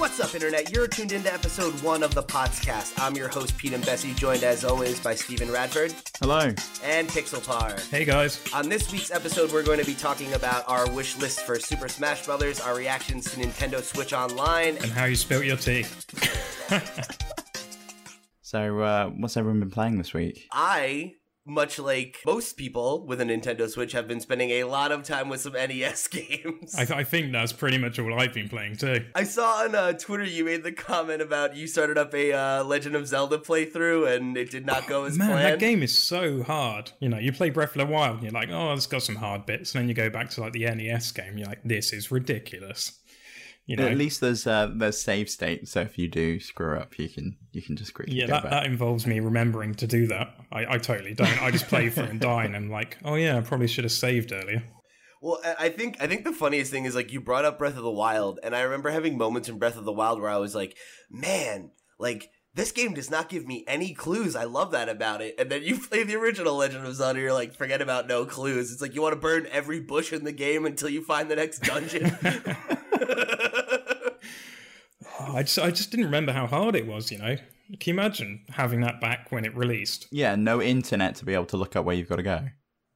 What's up, Internet? You're tuned into episode one of the PotsCast. I'm your host, Pete and Bessie, joined as always by Stephen Radford Hello. and Pixelpar. Hey guys. On this week's episode, we're going to be talking about our wish list for Super Smash Brothers, our reactions to Nintendo Switch Online. And how you spilt your tea. So, uh, what's everyone been playing this week? I, much like most people with a Nintendo Switch, have been spending a lot of time with some NES games. I, th- I think that's pretty much all I've been playing too. I saw on uh, Twitter you made the comment about you started up a uh, Legend of Zelda playthrough and it did not go as Man, planned. that game is so hard. You know, you play Breath of the Wild and you're like, oh, it's got some hard bits. And then you go back to like the NES game, you're like, this is ridiculous. You know, At least there's uh, there's save state, so if you do screw up, you can you can just quickly yeah, go that, back. that involves me remembering to do that. I, I totally don't. I just play for and die, and I'm like, oh yeah, I probably should have saved earlier. Well, I- I think I think the funniest thing is like you brought up Breath of the Wild, and I remember having moments in Breath of the Wild where I was like, man, like this game does not give me any clues. I love that about it. And then you play the original Legend of Zelda, you're like, forget about no clues. It's like you want to burn every bush in the game until you find the next dungeon. Oh, I just I just didn't remember how hard it was. You know, can you imagine having that back when it released? yeah, no internet to be able to look up where you've got to go.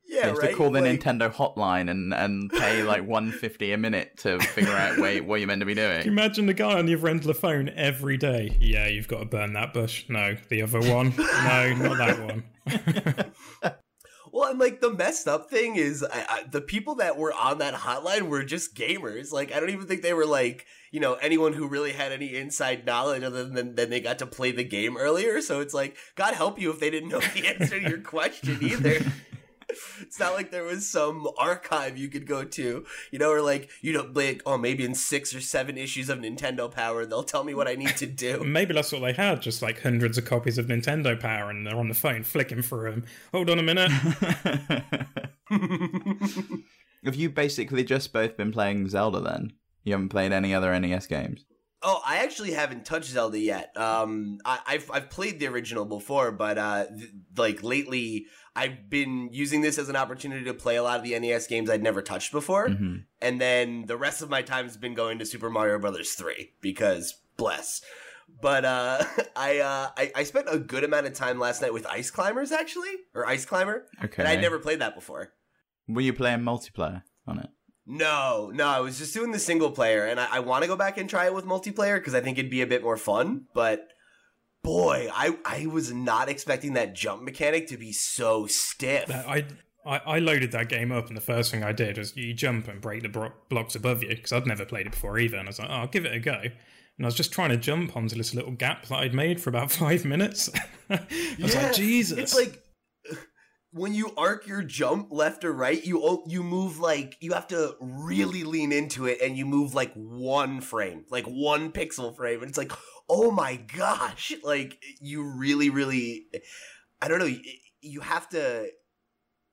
yeah, you have right. to call the Like, Nintendo hotline and, and pay like one fifty a minute to figure out where, what you're meant to be doing. Can you imagine the guy on the other end of the phone every day? Yeah, you've got to burn that bush. No, the other one. No, not that one. Well, and like the messed up thing is, I, I, the people that were on that hotline were just gamers. Like, I don't even think they were like, you know, anyone who really had any inside knowledge other than than they got to play the game earlier. So it's like, God help you if they didn't know the answer to your question either. It's not like there was some archive you could go to, you know, or like, you know, like, oh, maybe in six or seven issues of Nintendo Power, they'll tell me what I need to do. Maybe that's what they had, just like hundreds of copies of Nintendo Power, and they're on the phone flicking through them. Hold on a minute. have you basically just both been playing Zelda then? You haven't played any other NES games? Oh, I actually haven't touched Zelda yet. Um, I, I've I've played the original before, but uh, th- like lately, I've been using this as an opportunity to play a lot of the NES games I'd never touched before, hmm and then the rest of my time's been going to Super Mario Brothers three because bless. But uh, I, uh, I I spent a good amount of time last night with Ice Climbers actually, or Ice Climber, Okay. and I'd never played that before. Were you playing multiplayer on it? No, no, I was just doing the single player, and I, I want to go back and try it with multiplayer because I think it'd be a bit more fun. But boy, I I was not expecting that jump mechanic to be so stiff. I, I I loaded that game up, and the first thing I did was you jump and break the bro- blocks above you because I'd never played it before either, and I was like, oh, I'll give it a go. And I was just trying to jump onto this little gap that I'd made for about five minutes. I was Yeah, like, Jesus. It's like when you arc your jump left or right, you you move like you have to really lean into it, and you move like one frame, like one pixel frame, and it's like, oh my gosh, like you really, really, I don't know, you have to.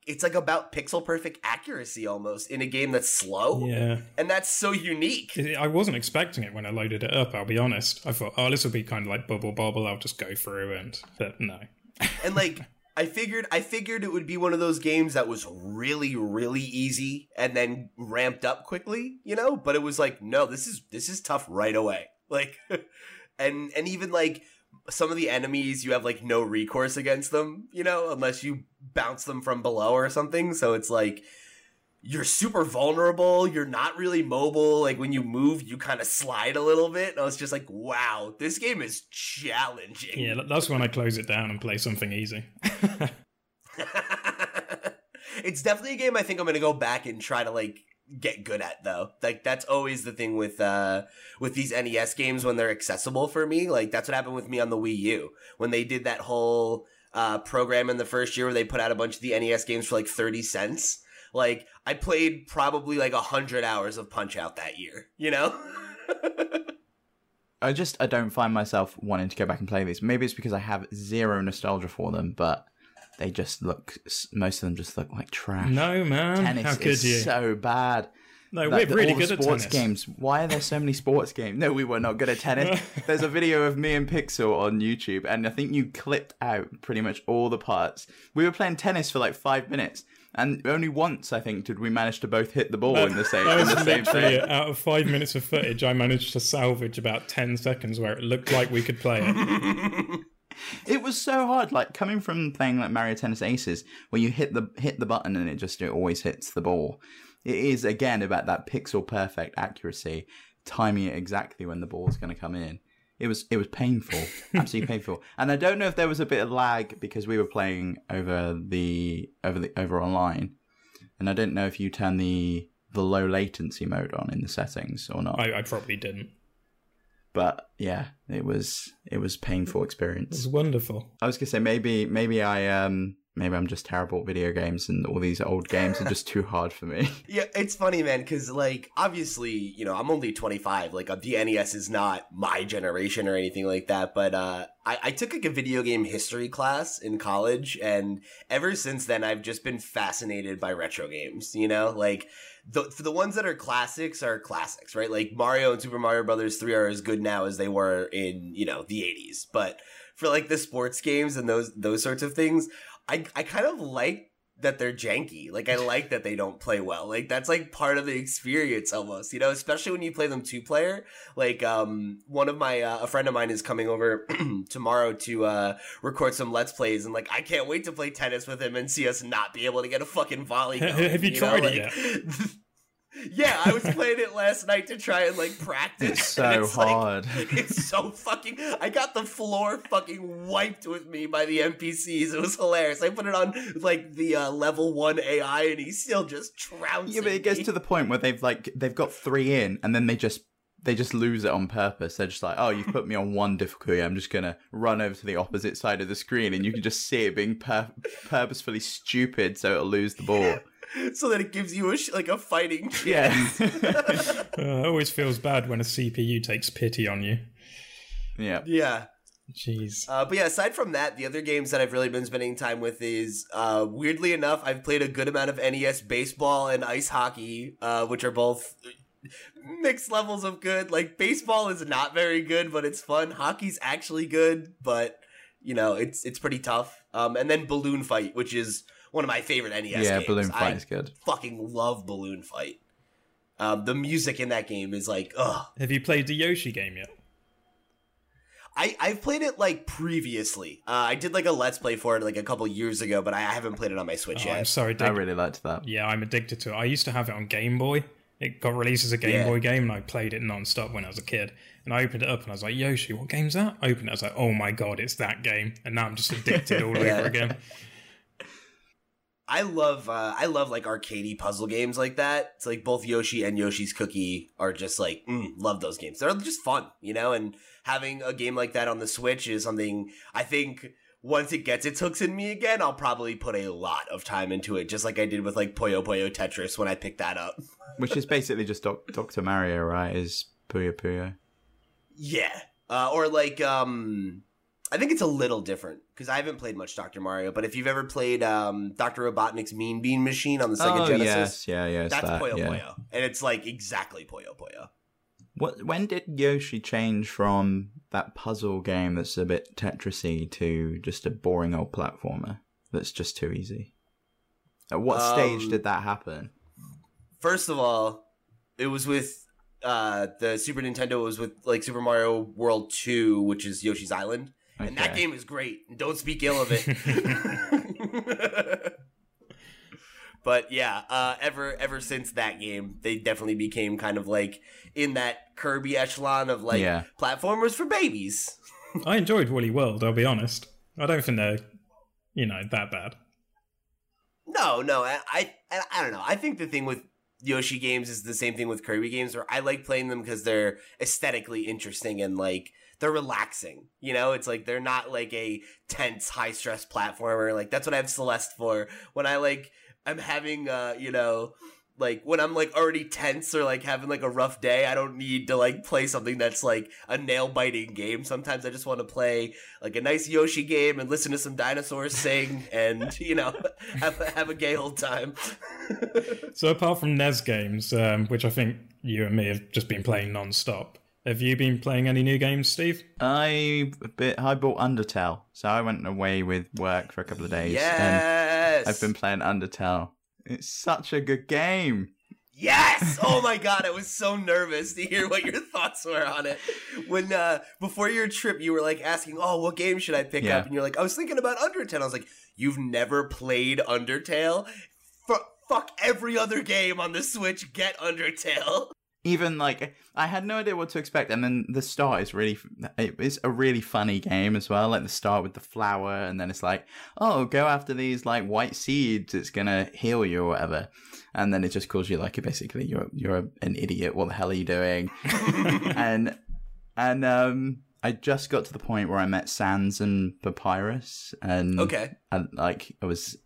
It's like about pixel perfect accuracy almost in a game that's slow, yeah. and that's so unique. I wasn't expecting it when I loaded it up. I'll be honest. I thought, oh, this will be kind of like bubble bobble. I'll just go through and, but no. and like I figured I figured it would be one of those games that was really really easy and then ramped up quickly, you know, but it was like no, this is this is tough right away. Like and and even like some of the enemies you have like no recourse against them, you know, unless you bounce them from below or something. So it's like you're super vulnerable. You're not really mobile. Like when you move, you kind of slide a little bit. And I was just like, wow, this game is challenging. Yeah, that's when I close it down and play something easy. it's definitely a game I think I'm gonna go back and try to like get good at though. Like that's always the thing with uh with these NES games when they're accessible for me. Like that's what happened with me on the Wii U when they did that whole uh program in the first year where they put out a bunch of the NES games for like 30 cents. Like I played probably like a hundred hours of Punch Out that year, you know? I just I don't find myself wanting to go back and play these. Maybe it's because I have zero nostalgia for them, but they just look. Most of them just look like trash. no, man. tennis How could is you? so bad. no, Like, we're really good at sports tennis. games. Why are there so many sports games? No, we were not good at tennis. There's a video of me and Pixel on YouTube, and I think you clipped out pretty much all the parts. We were playing tennis for like five minutes, And only once, I think, did we manage to both hit the ball in the same That in was the same frame. out of five minutes of footage. I managed to salvage about ten seconds where it looked like we could play it. It was so hard, like coming from playing like Mario Tennis Aces, where you hit the hit the button and it just it always hits the ball. It is again about that pixel perfect accuracy, timing it exactly when the ball's going to come in. It was it was painful, absolutely painful. And I don't know if there was a bit of lag because we were playing over the over the over online, and I don't know if you turn the the low latency mode on in the settings or not. I, I probably didn't. But yeah, it was it was painful experience. It was wonderful. I was gonna say maybe maybe I um maybe I'm just terrible at video games and all these old games are just too hard for me. Yeah, it's funny, man, because like obviously, you know, I'm only 25. Like, uh, the NES is not my generation or anything like that. But uh, I, I took like a video game history class in college, and ever since then, I've just been fascinated by retro games. You know, like the the ones that are classics are classics, right? Like Mario and Super Mario Brothers 3 are as good now as they were in you know the 80s. But for like the sports games and those those sorts of things, I I kind of like that they're janky. Like I like that they don't play well. Like that's like part of the experience almost, you know, especially when you play them two player. Like um one of my uh, a friend of mine is coming over tomorrow to uh record some let's plays and like I can't wait to play tennis with him and see us not be able to get a fucking volley going, have you know? tried it Like- yeah, I was playing it last night to try and like practice. It's so like- hard. it's so fucking. I got the floor fucking wiped with me by the NPCs. It was hilarious. I put it on like the uh, level one AI, and he's still just trouncing. yeah, but it gets me. to the point where they've like they've got three in and then they just they just lose it on purpose. They're just like, oh, you've put me on one difficulty. I'm just gonna run over to the opposite side of the screen, and you can just see it being pur- purposefully stupid, so it'll lose the ball. so that it gives you a sh- like a fighting chance. Yeah, Uh, it always feels bad when a CPU takes pity on you. yeah. yeah. Jeez. Uh, but yeah, aside from that, the other games that I've really been spending time with is, uh, weirdly enough, I've played a good amount of NES baseball and ice hockey, uh, which are both mixed levels of good. Like baseball is not very good, but it's fun. Hockey's actually good, but you know it's it's pretty tough. Um, and then Balloon Fight, which is one of my favorite NES yeah, games. balloon fight I is good. fucking love Balloon Fight. Um, the music in that game is like, ugh. Have you played the Yoshi game yet? I I've played it like previously. Uh, I did like a let's play for it like a couple years ago, but I haven't played it on my Switch Oh, I'm yet. sorry, I really liked that. Yeah, I'm addicted to it. I used to have it on Game Boy. It got released as a Game Yeah. Boy game, and I played it non-stop when I was a kid. And I opened it up, and I was like, "Yoshi, what game's that?" I opened it, I was like, "Oh my god, it's that game!" And now I'm just addicted all Yeah. over again. I love uh, I love like arcadey puzzle games like that. It's like both Yoshi and Yoshi's Cookie are just like mm, love those games. They're just fun, you know. And having a game like that on the Switch is something I think once it gets its hooks in me again, I'll probably put a lot of time into it, just like I did with like Puyo Puyo Tetris when I picked that up. Which is basically just Doc- Dr. Mario, right? Is Puyo Puyo. Yeah. Uh, or like, um, I think it's a little different because I haven't played much Dr. Mario, but if you've ever played um, Dr. Robotnik's Mean Bean Machine on the Sega oh, Genesis, yes, yeah, yeah. that's that, Puyo yeah. Puyo. And it's like exactly Puyo Puyo. What? When did Yoshi change from that puzzle game that's a bit Tetrisy to just a boring old platformer that's just too easy? At what stage Um, did that happen? First of all, it was with uh, the Super Nintendo was with like Super Mario World 2, which is Yoshi's Island. And that game is great. Don't speak ill of it. but yeah, uh, ever ever since that game, they definitely became kind of like in that Kirby echelon of like Yeah. platformers for babies. I enjoyed Woolly World. I'll be honest. I don't think they're, you know, that bad. No, no, I, I I don't know. I think the thing with Yoshi games is the same thing with Kirby games, where I like playing them because they're aesthetically interesting and like they're relaxing. You know, it's like they're not like a tense, high stress platformer. Like that's what I have Celeste for. When I like, I'm having, uh, you know, like when I'm like already tense or like having like a rough day, I don't need to like play something that's like a nail biting game. Sometimes I just want to play like a nice Yoshi game and listen to some dinosaurs sing and you know have have a gay old time. So apart from NES games, um, which I think you and me have just been playing non-stop, have you been playing any new games, Steve? I bit I bought Undertale, so I went away with work for a couple of days. And yes, I've been playing Undertale. It's such a good game. Yes! Oh my god, I was so nervous to hear what your thoughts were on it. When uh before your trip you were like asking, "Oh, what game should I pick Yeah. up?" And you're like, "I was thinking about Undertale." I was like, "You've never played Undertale? F- fuck every other game on the Switch, get Undertale." Even like I had no idea what to expect, and then the start is really it is a really funny game as well. Like the start with the flower, and then it's like, oh, go after these like white seeds. It's gonna heal you or whatever, and then it just calls you like basically you're you're an idiot. What the hell are you doing? and and um, I just got to the point where I met Sans and Papyrus, and Okay. and like I was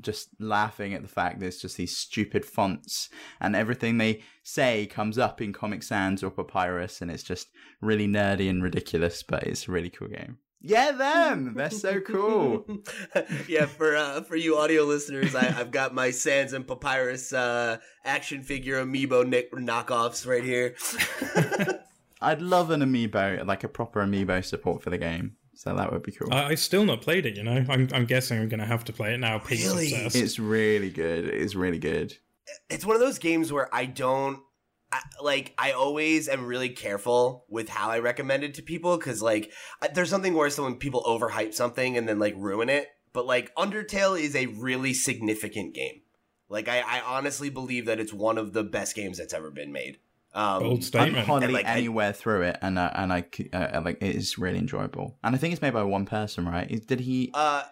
just laughing at the fact there's just these stupid fonts and everything they say comes up in Comic Sans or Papyrus and it's just really nerdy and ridiculous, but it's a really cool game. Yeah, them! They're so cool. yeah, for uh, for you audio listeners, I, I've got my Sans and Papyrus uh, action figure amiibo nick- knockoffs right here. I'd love an amiibo, like a proper amiibo support for the game. So that would be cool. I, I've still not played it. You know, I'm, I'm guessing I'm going to have to play it now. Pete's Really? obsessed. it's really good. It's really good. it's one of those games where I don't I, like I always am really careful with how I recommend it to people because like I- there's something worse than when people overhype something and then like ruin it. But like Undertale is a really significant game. Like I, I honestly believe that it's one of the best games that's ever been made. Um, Bold I'm statement. hardly And, like, I- anywhere through it, and uh, and I c- uh, like it is really enjoyable. And I think it's made by one person, right? Did he? Uh,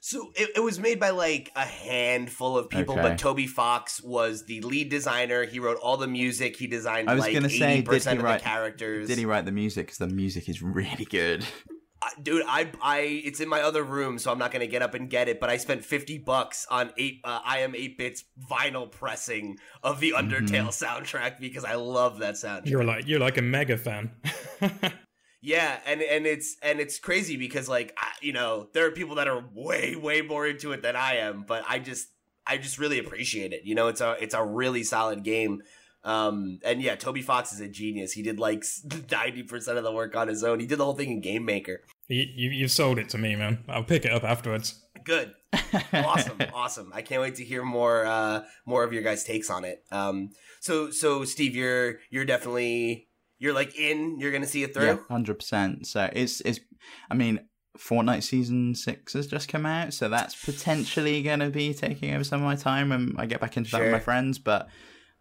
so it, it was made by like a handful of people, Okay. but Toby Fox was the lead designer. He wrote all the music. He designed I was like gonna say, did he write- the characters. Did he write the music? Because the music is really good. I- dude i i it's in my other room so i'm not gonna get up and get it but i spent 50 bucks on eight uh, iam8bit's vinyl pressing of the undertale soundtrack because i love that soundtrack. You're like you're like a mega fan. yeah and and it's and it's crazy because like I, you know there are people that are way way more into it than i am but i just i just really appreciate it. You know it's a it's a really solid game um and yeah toby fox is a genius he did like 90% of the work on his own he did the whole thing in GameMaker you, you, you've sold it to me, man. I'll pick it up afterwards. good awesome awesome i can't wait to hear more uh more of your guys takes on it um so so steve you're you're definitely you're like in you're gonna see it through Yeah, hundred percent. So it's it's. I mean, Fortnite season six has just come out, so that's potentially going to be taking over some of my time when I get back into that with my friends. But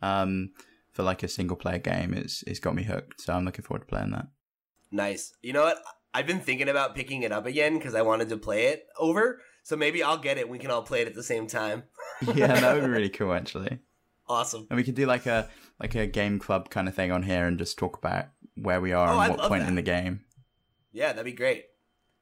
um, for like a single player game, it's it's got me hooked. So I'm looking forward to playing that. nice you know what i've been thinking about picking it up again because i wanted to play it over so maybe i'll get it we can all play it at the same time yeah, that would be really cool actually. awesome And we could do like a like a game club kind of thing on here and just talk about where we are Oh, and I'd what point that. in the game. yeah that'd be great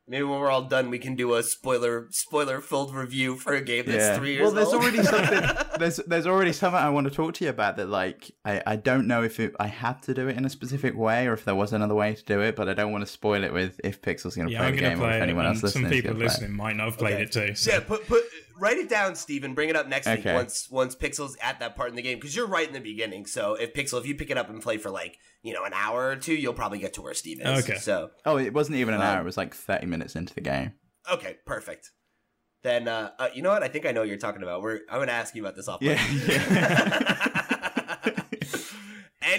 maybe when we're all done we can do a spoiler spoiler filled review for a game that's three years old. well, there's old. already something. There's there's already something I want to talk to you about that like I, I don't know if it, I had to do it in a specific way or if there was another way to do it, but I don't want to spoil it with if Pixel's going to Yeah, play I'm the game to or play if it. anyone else And some listening. people gonna play it. listening might not have played Okay. it too. So. Yeah, put put write it down, Steven. Bring it up next week once once Pixel's at that part in the game because you're right in the beginning. So if Pixel, if you pick it up and play for like you know an hour or two, you'll probably get to where Steve is. Okay. So Oh, it wasn't even an Um, hour. It was like 30 minutes into the game. okay, perfect. Then uh, uh, you know what? I think I know what you're talking about. We're I'm gonna ask you about this off. mic.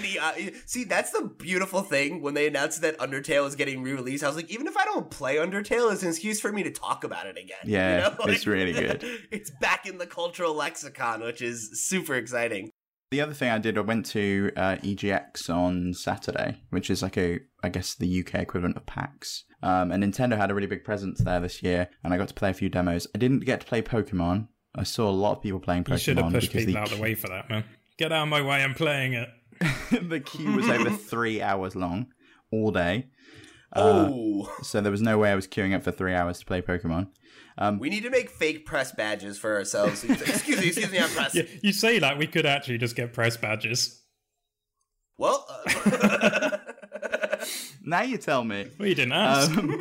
Any uh, see that's the beautiful thing when they announced that Undertale is getting re-released. I was like, even if I don't play Undertale, it's an excuse for me to talk about it again. Yeah, you Yeah, know? it's really good. It's back in the cultural lexicon, which is super exciting. The other thing I did, I went to uh, EGX on Saturday, which is like a, I guess, the UK equivalent of PAX. Um, and Nintendo had a really big presence there this year, and I got to play a few demos. I didn't get to play Pokemon. I saw a lot of people playing Pokemon You should have pushed people the, out of the way for that, man. Get out of my way, I'm playing it. the queue was over three hours long, all day. Uh, oh, so there was no way I was queuing up for three hours to play Pokemon. we need to make fake press badges for ourselves. excuse me, excuse me, I'm press. Yeah, you say that we could actually just get press badges. Well, uh, Now you tell me. Well, you didn't ask. Um,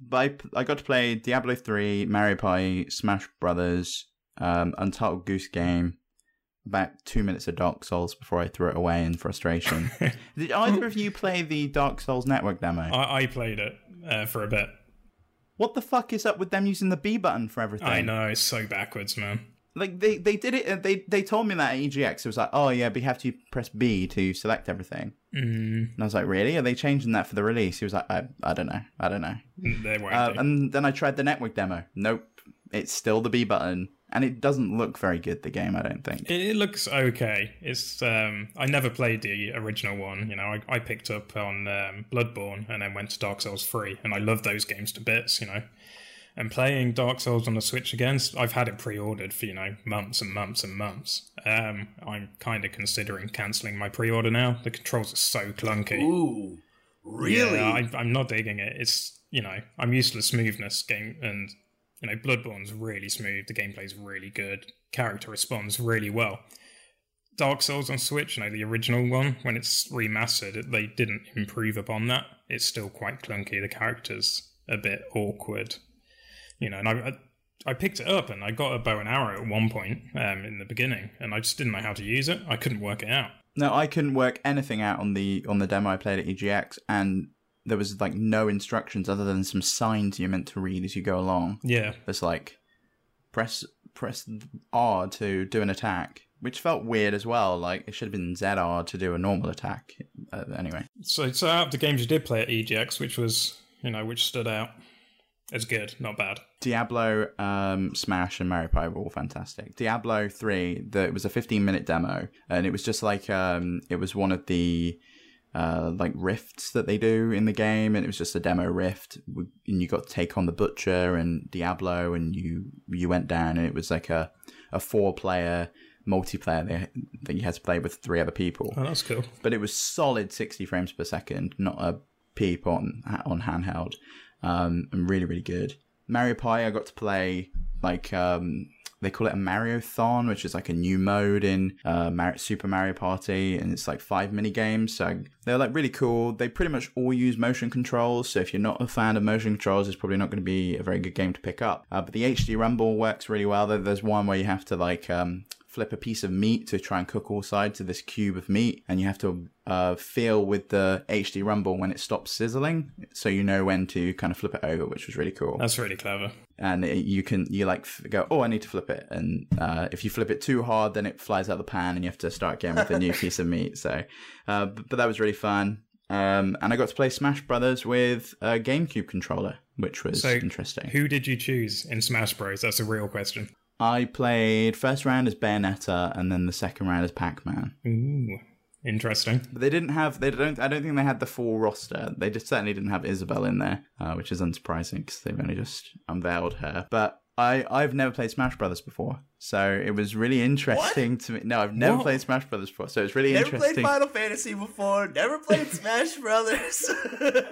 but I, I got to play Diablo 3, Mario Party, Smash Brothers, um, Untitled Goose Game, about two minutes of Dark Souls before I threw it away in frustration. Did either of you play the Dark Souls Network demo? I, I played it uh, for a bit. what the fuck is up with them using the B button for everything? I know it's so backwards, man. like they they did it. uh, They they told me that at EGX. It was like, oh yeah, but you have to press B to select everything. Mm, And I was like, really? Are they changing that for the release? He was like, I I don't know, I don't know. they won't Uh, and then I tried the network demo. Nope, it's still the B button, and it doesn't look very good. The game, I don't think. It, it looks okay. It's um, I never played the original one. You know, I, I picked up on um, Bloodborne and then went to Dark Souls three, and I love those games to bits. You know, and playing Dark Souls on the Switch again, I've had it pre-ordered for you know months and months and months. Um, I'm kind of considering cancelling my pre-order now. The controls are so clunky. Ooh, really? Yeah, I, I'm not digging it. It's you know I'm used to the smoothness game, and you know Bloodborne's really smooth. The gameplay's really good. Character responds really well. Dark Souls on Switch, you know the original one, when it's remastered, they didn't improve upon that. It's still quite clunky. The characters a bit awkward, you know. And I, I picked it up and I got a bow and arrow at one point um, in the beginning, and I just didn't know how to use it. I couldn't work it out. No, I couldn't work anything out on the on the demo I played at EGX, and there was like no instructions other than some signs you're meant to read as you go along. Yeah, It's like press press R to do an attack, which felt weird as well. Like it should have been ZR to do a normal attack. Uh, anyway, So, so out of the games you did play at EGX, which was, you know, which stood out as good, not bad. Diablo, um, Smash, and Mario Party were all fantastic. Diablo three, the, it was a 15 minute demo, and it was just like um, it was one of the uh, like rifts that they do in the game, and it was just a demo rift, and you got to take on the Butcher and Diablo, and you you went down, and it was like a a four player multiplayer that you had to play with three other people Oh, that's cool. but it was solid 60 frames per second, not a peep on on handheld, um, and really really good. Mario Party, I got to play like um, they call it a Mario-thon, which is like a new mode in uh, Mar- Super Mario Party, and it's like five mini games. So they're like really cool. They pretty much all use motion controls. So if you're not a fan of motion controls, it's probably not going to be a very good game to pick up. Uh, but the HD Rumble works really well. There's one where you have to like um, flip a piece of meat to try and cook all sides of this cube of meat, and you have to uh, feel with the HD Rumble when it stops sizzling, so you know when to kind of flip it over, which was really cool. That's really clever. And it, you can you like go, oh, I need to flip it, and uh, if you flip it too hard, then it flies out the pan, and you have to start again with a new piece of meat. So, uh, but, but that was really fun. Um, and I got to play Smash Brothers with a GameCube controller, which was So, interesting. Who did you choose in Smash Bros? That's a real question. I played first round as Bayonetta, and then the second round as Pac Man. Ooh, interesting. But they didn't have. They don't. I don't think they had the full roster. They just certainly didn't have Isabelle in there, uh, which is unsurprising because they've only just unveiled her. But I I've never played Smash Brothers before, so it was really interesting to me. No, I've never What? played Smash Brothers before, so it's really interesting. Never played. Final Fantasy before. Never played Smash Brothers.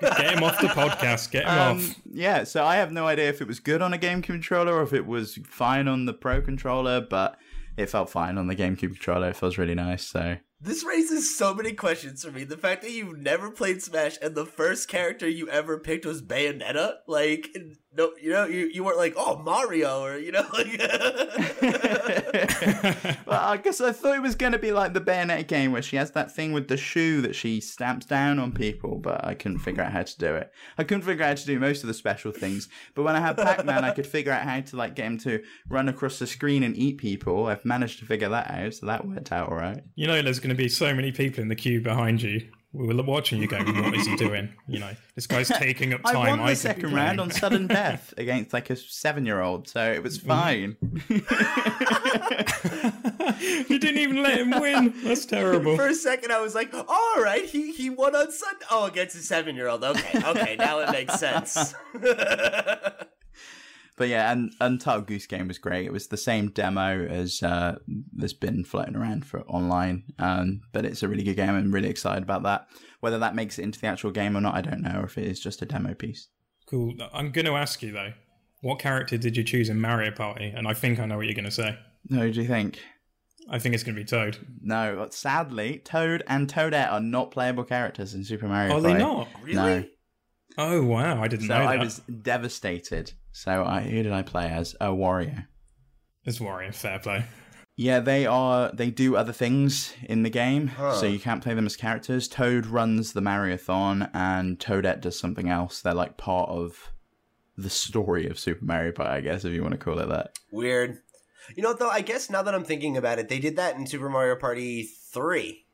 Get him off the podcast. Get him Um, off. yeah, so I have no idea if it was good on a game controller or if it was fine on the Pro controller, but it felt fine on the GameCube controller. It feels really nice. So this raises so many questions for me. The fact that you've never played Smash and the first character you ever picked was Bayonetta, like no, you know, you, you weren't like, oh Mario, or you know, like. well, I guess I thought it was going to be like the Bayonetta game where she has that thing with the shoe that she stamps down on people, but I couldn't figure out how to do it. I couldn't figure out how to do most of the special things, but when I had Pac-Man, I could figure out how to like get him to run across the screen and eat people. I've managed to figure that out, so that worked out all right. You know, there's going to be so many people in the queue behind you. We were watching you going, what is he doing? You know, this guy's taking up time. I won the be second round on sudden death against like a seven-year-old, so it was mm. fine. you didn't even let him win. That's terrible. For a second, I was like, all right, he, he won on Sunday. Oh, against a seven year old. Okay, okay, now it makes sense. But yeah, and Untitled Goose Game was great. It was the same demo as uh, that's been floating around for online, um, but it's a really good game. I'm really excited about that. Whether that makes it into the actual game or not, I don't know. Or if it is just a demo piece. Cool. I'm going to ask you, though, what character did you choose in Mario Party? And I think I know what you're going to say. No, do you think? I think it's going to be Toad. No, sadly, Toad and Toadette are not playable characters in Super Mario. Are Party. they not? really? No. Oh, wow. I didn't So know I that. was devastated. So I, who did I play as? A Wario. It's Wario. Fair play. Yeah, they are. They do other things in the game, Huh. so you can't play them as characters. Toad runs the Mariothon, and Toadette does something else. They're like part of the story of Super Mario Party, I guess, if you want to call it that. Weird. You know, though, I guess now that I'm thinking about it, they did that in Super Mario Party 3.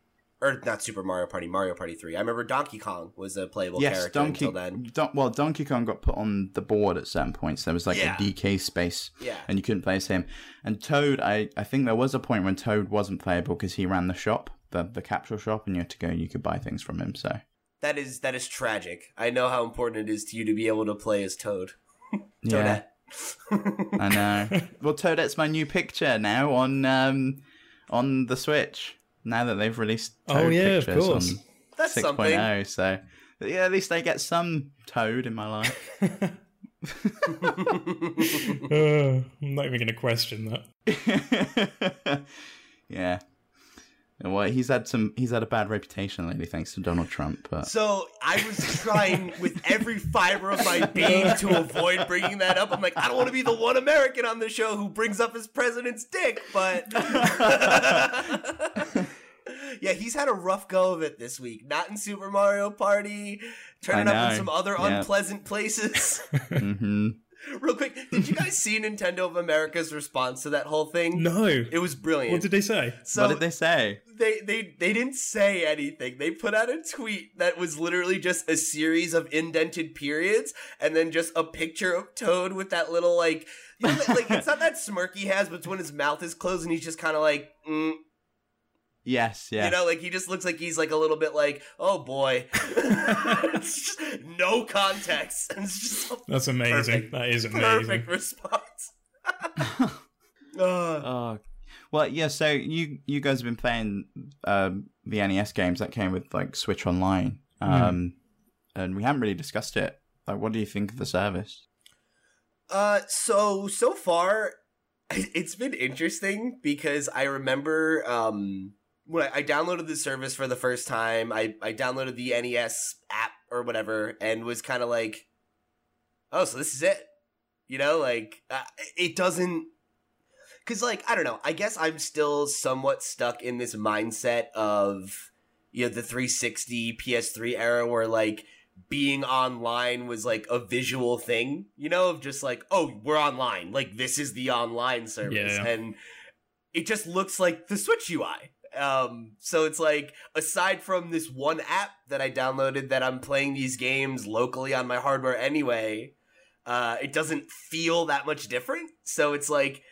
Or not Super Mario Party, Mario Party 3. I remember Donkey Kong was a playable yes, character Donkey. until then. Don- well, Donkey Kong got put on the board at certain points. There was like Yeah. a DK space, Yeah. and you couldn't play as him. And Toad, I, I think there was a point when Toad wasn't playable because he ran the shop, the the capsule shop, and you had to go and you could buy things from him. So That is that is tragic. I know how important it is to you to be able to play as Toad. yeah, Toadette. I know. well, Toadette's my new picture now on um on the Switch. Now that they've released Toad Oh, yeah, of pictures course. on That's 6.0, something. so yeah, at least they get some Toad in my life. Uh, I'm not even going to question that. yeah. Well, he's had some. He's had a bad reputation lately, thanks to Donald Trump. But So I was trying with every fiber of my being to avoid bringing that up. I'm like, I don't want to be the one American on the show who brings up his president's dick, but yeah, he's had a rough go of it this week. Not in Super Mario Party, turning up in some other Yeah. unpleasant places. hmm Real quick, did you guys see Nintendo of America's response to that whole thing? No. It was brilliant. What did they say? so what did they say? they they they didn't say anything. They put out a tweet that was literally just a series of indented periods and then just a picture of Toad with that little like you know, like it's not that smirk he has, but it's when his mouth is closed and he's just kind of like mm, Yes, yeah. you know, like he just looks like he's like a little bit like oh boy, it's just no context. It's just That's amazing. Perfect. That is amazing. perfect response. Ugh. oh, well, yeah. So you you guys have been playing um, the NES games that came with like Switch Online, um, and we haven't really discussed it. Like, what do you think of the service? Uh, so so far, it's been interesting because I remember um when I, I downloaded the service for the first time. I I downloaded the NES app or whatever, and was kind of like, oh, so this is it, you know? Like, uh, it doesn't. Cause like I don't know. I guess I'm still somewhat stuck in this mindset of you know the 360 PS3 era where like being online was like a visual thing, you know, of just like, oh, we're online. Like this is the online service. Yeah. And it just looks like the Switch UI. Um, so it's like aside from this one app that I downloaded that I'm playing these games locally on my hardware anyway, uh, it doesn't feel that much different. So it's like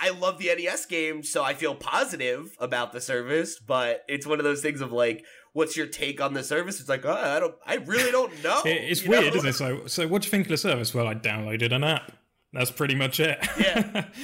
I love the NES game, so I feel positive about the service, but it's one of those things of like, what's your take on the service? It's like, oh, I don't, I really don't know. It's weird, know? isn't it? So, so what do you think of the service? Well, I downloaded an app. That's pretty much it. Yeah.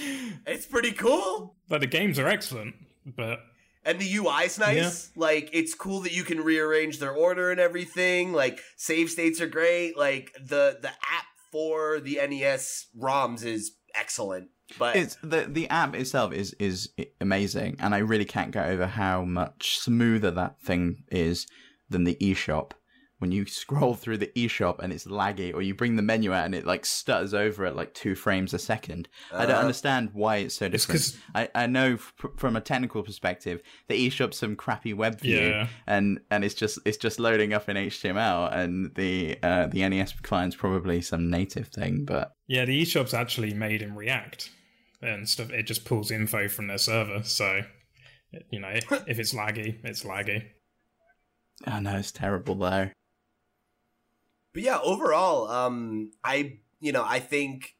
It's pretty cool. but the games are excellent. But And the UI's nice. Like, it's cool that you can rearrange their order and everything. Like, save states are great. Like, the the app for the NES ROMs is excellent. But It's the the app itself is is amazing, and I really can't get over how much smoother that thing is than the eShop. When you scroll through the eShop and it's laggy, or you bring the menu out and it like stutters over at like two frames a second. I don't Uh-huh. understand why it's so different. 'cause- I, I know f- from a technical perspective, the eShop's some crappy web view, Yeah. and and it's just it's just loading up in HTML, and the uh, the NES client's probably some native thing, but yeah, the eShop's actually made in React and stuff. It just pulls info from their server. So, you know, if it's laggy, it's laggy. I know it's terrible though. But yeah, overall, um, I you know I think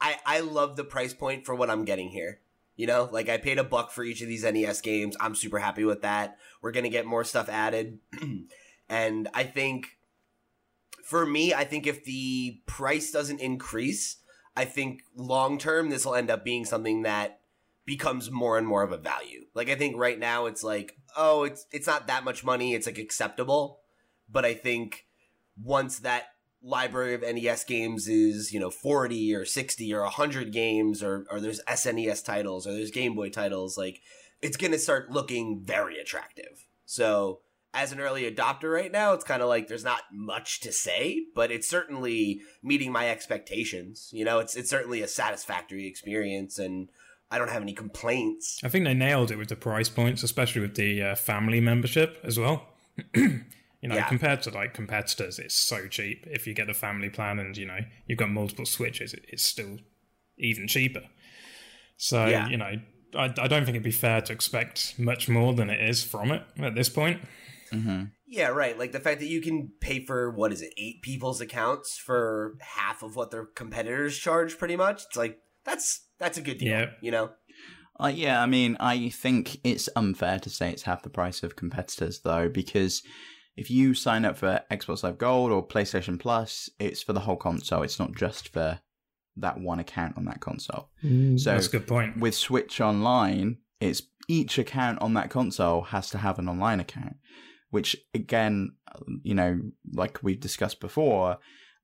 I I love the price point for what I'm getting here. You know, like I paid a buck for each of these NES games. I'm super happy with that. We're gonna get more stuff added, and I think for me, I think if the price doesn't increase, I think long term this will end up being something that becomes more and more of a value. Like I think right now it's like, oh, it's it's not that much money, it's like acceptable. But I think once that library of NES games is, you know, 40 or 60 or 100 games or or there's SNES titles or there's Game Boy titles, like it's going to start looking very attractive. So, as an early adopter right now, it's kind of like there's not much to say, but it's certainly meeting my expectations. You know, it's it's certainly a satisfactory experience and I don't have any complaints. I think they nailed it with the price points, especially with the uh, family membership as well. you know, Yeah. compared to like competitors, it's so cheap. If you get the family plan and you know you've got multiple switches, it, it's still even cheaper. So Yeah. you know, I, I don't think it'd be fair to expect much more than it is from it at this point. hmm Yeah, right. Like the fact that you can pay for what is it, eight people's accounts for half of what their competitors charge, pretty much. It's like that's that's a good deal. Yeah. You know. Uh, yeah, I mean, I think it's unfair to say it's half the price of competitors, though, because if you sign up for Xbox Live Gold or PlayStation Plus, it's for the whole console. It's not just for that one account on that console. So That's a good point. with Switch Online, it's each account on that console has to have an online account, which again, you know, like we've discussed before,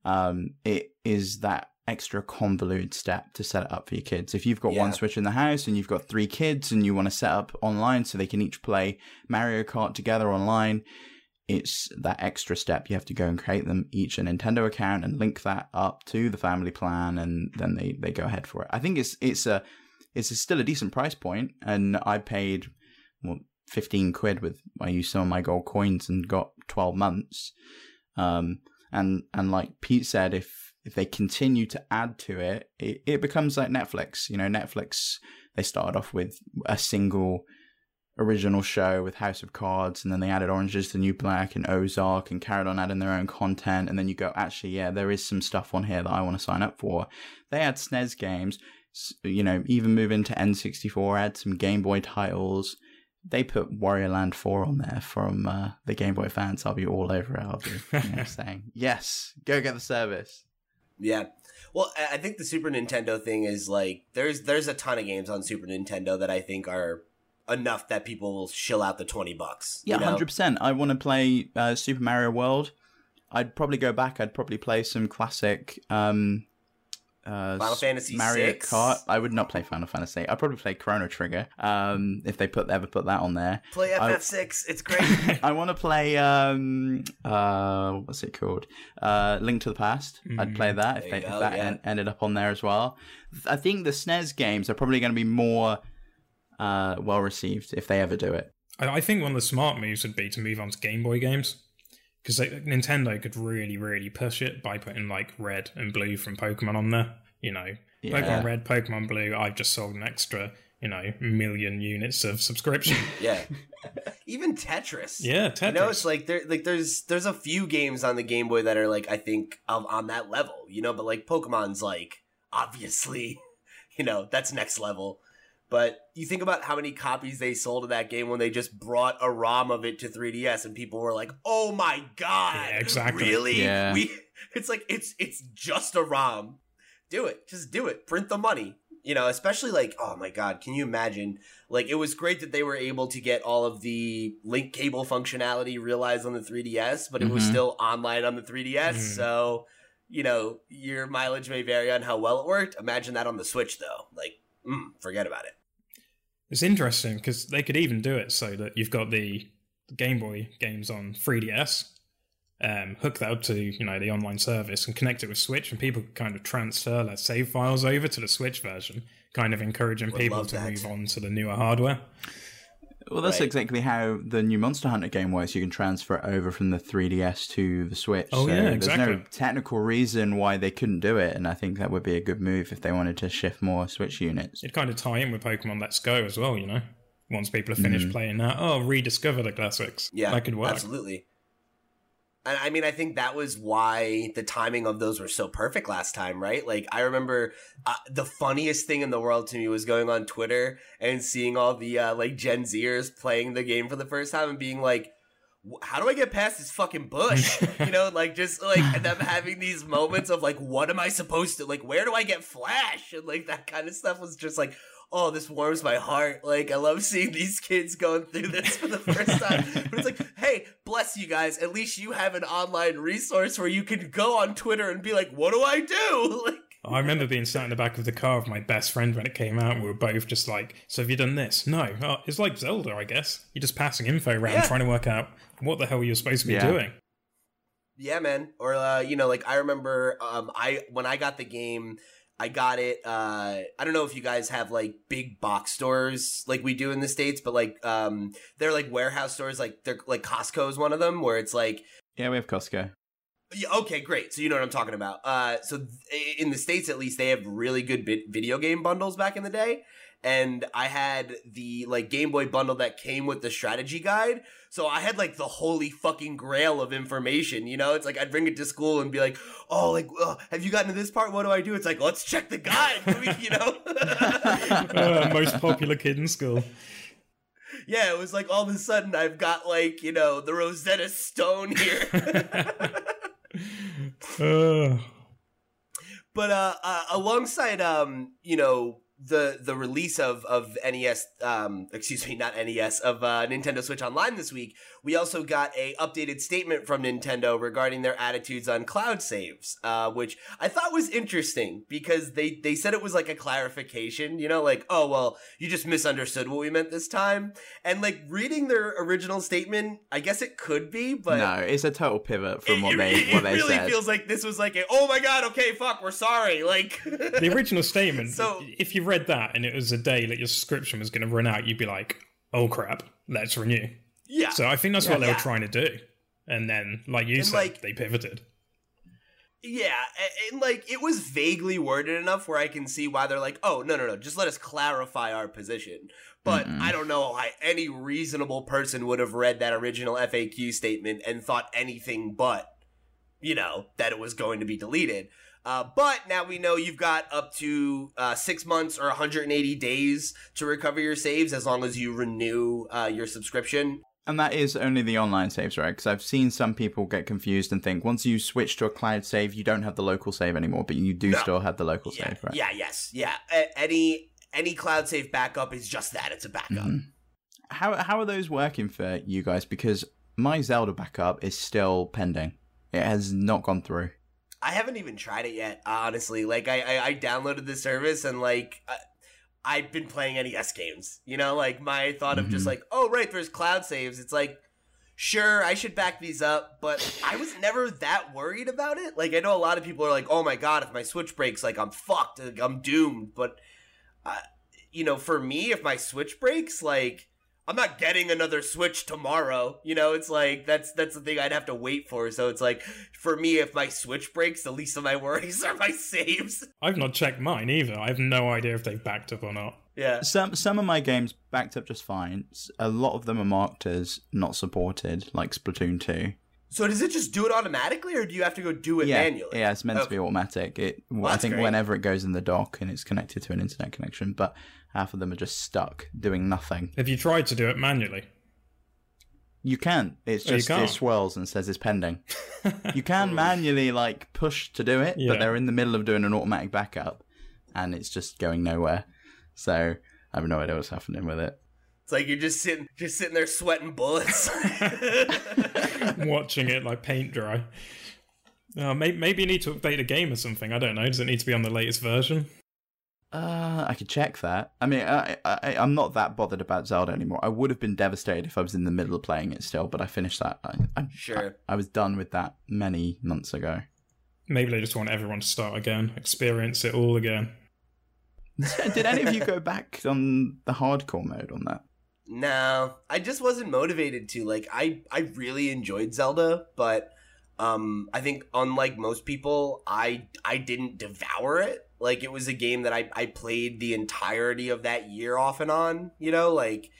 um, it is that extra convoluted step to set it up for your kids. If you've got one Switch in the house and you've got three kids and you want to set up online so they can each play Mario Kart together online, it's that extra step. You have to go and create them each a Nintendo account and link that up to the family plan, and then they, they go ahead for it. I think it's it's a it's a still a decent price point, and I paid well, fifteen quid with I used some of my gold coins and got twelve months. Um, and and like Pete said, if if they continue to add to it, it, it becomes like Netflix. You know, Netflix they started off with a single original show with House of Cards, and then they added Orange is the New Black and Ozark, and carried on adding their own content. And then you go, actually, yeah, there is some stuff on here that I want to sign up for. They add SNES games, you know, even move into N64, add some Game Boy titles. They put Wario Land 4 on there from uh, the Game Boy fans. I'll be all over it. I'll be you know, saying, yes, go get the service. Yeah. Well, I I think the Super Nintendo thing is like there's there's a ton of games on Super Nintendo that I think are enough that people will shill out the twenty bucks. Yeah, you know? hundred percent. I want to play uh, Super Mario World. I'd probably go back. I'd probably play some classic um, uh, Final Fantasy Mario VI. Kart. I would not play Final Fantasy. I'd probably play Chrono Trigger um, if they put ever put that on there. Play I- FF6. It's great. I want to play um, uh, what's it called? Uh, Link to the Past. I'd play that if, they, you if that yeah. en- ended up on there as well. I think the SNES games are probably going to be more uh, well received if they ever do it. I, I think one of the smart moves would be to move on to Game Boy games because Nintendo could really, really push it by putting like Red and Blue from Pokemon on there. You know, Yeah. Pokemon Red, Pokemon Blue. I've just sold an extra, you know, million units of subscription. yeah. Even Tetris. yeah, Tetris. You know, it's like there, like there's there's a few games on the Game Boy that are like I think of on that level, you know. But like Pokemon's like obviously, you know, that's next level. But you think about how many copies they sold of that game when they just brought a ROM of it to 3DS, and people were like, "Oh my god, Yeah, exactly. Really? Yeah. We? It's like it's it's just a ROM. Do it. Just do it. Print the money." You know, especially like, oh my god, can you imagine like it was great that they were able to get all of the link cable functionality realized on the 3DS, but it was Mhm. still online on the 3DS. Mhm. So, you know, your mileage may vary on how well it worked. Imagine that on the Switch though. Like, mm, forget about it. It's interesting because they could even do it so that you've got the Game Boy games on 3DS, um, hook that up to you know the online service and connect it with Switch, and people can kind of transfer their save files over to the Switch version, kind of encouraging Would people to that. move on to the newer hardware. Well, that's Right. exactly how the new Monster Hunter game works. You can transfer it over from the 3DS to the Switch. Oh, so yeah, There's no technical reason why they couldn't do it, and I think that would be a good move if they wanted to shift more Switch units. It'd kind of tie in with Pokemon Let's Go as well, you know. Once people have finished mm-hmm. playing that, oh, rediscover the classics. Yeah, that could work. Absolutely. And I mean, I think that was why the timing of those were so perfect last time, right? Like, I remember uh, the funniest thing in the world to me was going on Twitter and seeing all the uh, like Gen Zers playing the game for the first time and being like, "How do I get past this fucking bush?" you know, like just like them having these moments of like, "What am I supposed to like? Where do I get Flash?" and like that kind of stuff was just like. Oh, this warms my heart. Like, I love seeing these kids going through this for the first time. But it's like, hey, bless you guys. At least you have an online resource where you can go on Twitter and be like, what do I do? Like, I remember being sat in the back of the car with my best friend when it came out, and we were both just like, "So have you done this?" No, oh, it's like Zelda, I guess. You're just passing info around, Yeah. trying to work out what the hell you're supposed to be Yeah. doing. yeah, man. Or, uh, you know, like I remember, um, I, when I got the game, I got it, uh, I don't know if you guys have like big box stores like we do in the States, but like, um, they're like warehouse stores, like they're like Costco is one of them where it's like, Yeah, we have Costco. Yeah, okay, great. So you know what I'm talking about. Uh, so th- in the states, at least, they have really good bit- video game bundles back in the day, and I had the like Game Boy bundle that came with the strategy guide. So I had like the holy fucking grail of information. You know, it's like I'd bring it to school and be like, "Oh, like, uh, have you gotten to this part? What do I do?" It's like, let's check the guide. you know, Uh, most popular kid in school. yeah. It was like all of a sudden I've got like you know the Rosetta Stone here. Uh, but uh, uh alongside um you know the the release of of NES um excuse me not NES of uh, Nintendo Switch Online this week we also got a updated statement from Nintendo regarding their attitudes on cloud saves uh which I thought was interesting because they they said it was like a clarification you know like oh well you just misunderstood what we meant this time and like reading their original statement I guess it could be but no, it's a total pivot from it, what they it what they really said. feels like this was like a oh my god okay fuck we're sorry like the original statement. So- if you read that and it was a day that your subscription was going to run out, you'd be like, "Oh crap, let's renew." yeah So I think that's what they Yeah. were trying to do. And then, like you And, said, like- they pivoted. Yeah, and like it was vaguely worded enough where I can see why they're like, "Oh, no, no, no, just let us clarify our position." But Mm-mm. I don't know why any reasonable person would have read that original FAQ statement and thought anything but, you know, that it was going to be deleted. Uh, but now we know you've got up to uh, six months or 180 days to recover your saves as long as you renew uh, your subscription. And that is only the online saves, right? Because I've seen some people get confused and think once you switch to a cloud save, you don't have the local save anymore, but you do No. still have the local Yeah, save, right? yeah, yes, yeah. A- any any cloud save backup is just that; it's a backup. Mhm. How how are those working for you guys? Because my Zelda backup is still pending. It has not gone through. I haven't even tried it yet, honestly. Like, I, I, I downloaded the service and, like, I, I've been playing NES games. You know, like, my thought of just Mhm. like, oh, right, there's cloud saves. It's like, sure, I should back these up, but I was never that worried about it. Like, I know a lot of people are like, oh my god, if my Switch breaks, like, I'm fucked, like, I'm doomed. But, uh, you know, for me, if my Switch breaks, like, I'm not getting another Switch tomorrow. You know, it's like that's that's the thing I'd have to wait for. So it's like for me, if my Switch breaks, the least of my worries are my saves. I've not checked mine either. I have no idea if they've backed up or not. Yeah. Some some of my games backed up just fine. A lot of them are marked as not supported, like Splatoon two. So does it just do it automatically, or do you have to go do it yeah, manually? yeah, it's meant to be automatic. It, I think great. whenever it goes in the dock and it's connected to an internet connection, but half of them are just stuck doing nothing. Have you tried to do it manually? You can. It's Oh, just it can't? swirls and says it's pending. You can manually like push to do it, Yeah. but they're in the middle of doing an automatic backup, and it's just going nowhere. So I have no idea what's happening with it. It's like you're just sitting, just sitting there sweating bullets. Watching it like paint dry. Uh, maybe, maybe you need to update the game or something. I don't know. Does it need to be on the latest version? Uh, I could check that. I mean, I, I I'm not that bothered about Zelda anymore. I would have been devastated if I was in the middle of playing it still, but I finished that. I, I, Sure. I, I was done with that many months ago. Maybe they just want everyone to start again, experience it all again. Did any of you go back on the hardcore mode on that? No, I just wasn't motivated to. Like, I I really enjoyed Zelda, but um, I think unlike most people, I I didn't devour it. Like, it was a game that I I played the entirety of that year off and on. You know, like.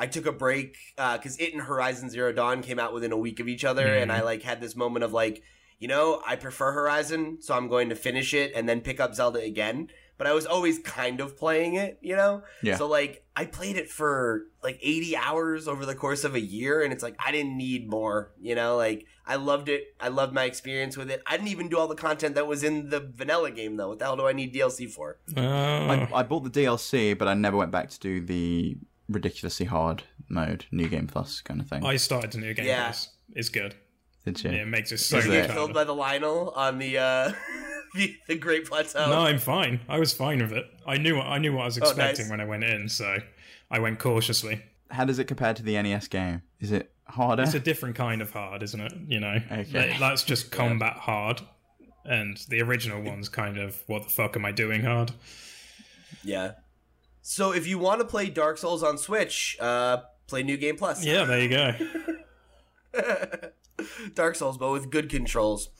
I took a break because it and Horizon Zero Dawn came out within a week of each other, and Mhm. I like had this moment of like, you know, I prefer Horizon, so I'm going to finish it and then pick up Zelda again. But I was always kind of playing it, you know. Yeah. So like I played it for like 80 hours over the course of a year and it's like I didn't need more, you know? Like I loved it. I loved my experience with it. I didn't even do all the content that was in the vanilla game though. What the hell do I need DLC for? Uh, I, I bought the DLC, but I never went back to do the ridiculously hard mode, new game plus kind of thing. I started the new game. Yeah. Plus. It's good. Did you? Yeah, it makes it so Is Did you get killed by the Lynel on the uh the, the Great Plateau? No, I'm fine. I was fine with it. I knew I knew what I was Oh, nice. expecting when I went in, so I went cautiously. How does it compare to the NES game? Is it harder? It's a different kind of hard, isn't it? You know, Okay. That- that's just combat hard, and the original one's kind of what the fuck am I doing hard? Yeah. So if you want to play Dark Souls on Switch, uh play New Game Plus. Yeah, there you go. Dark Souls, but with good controls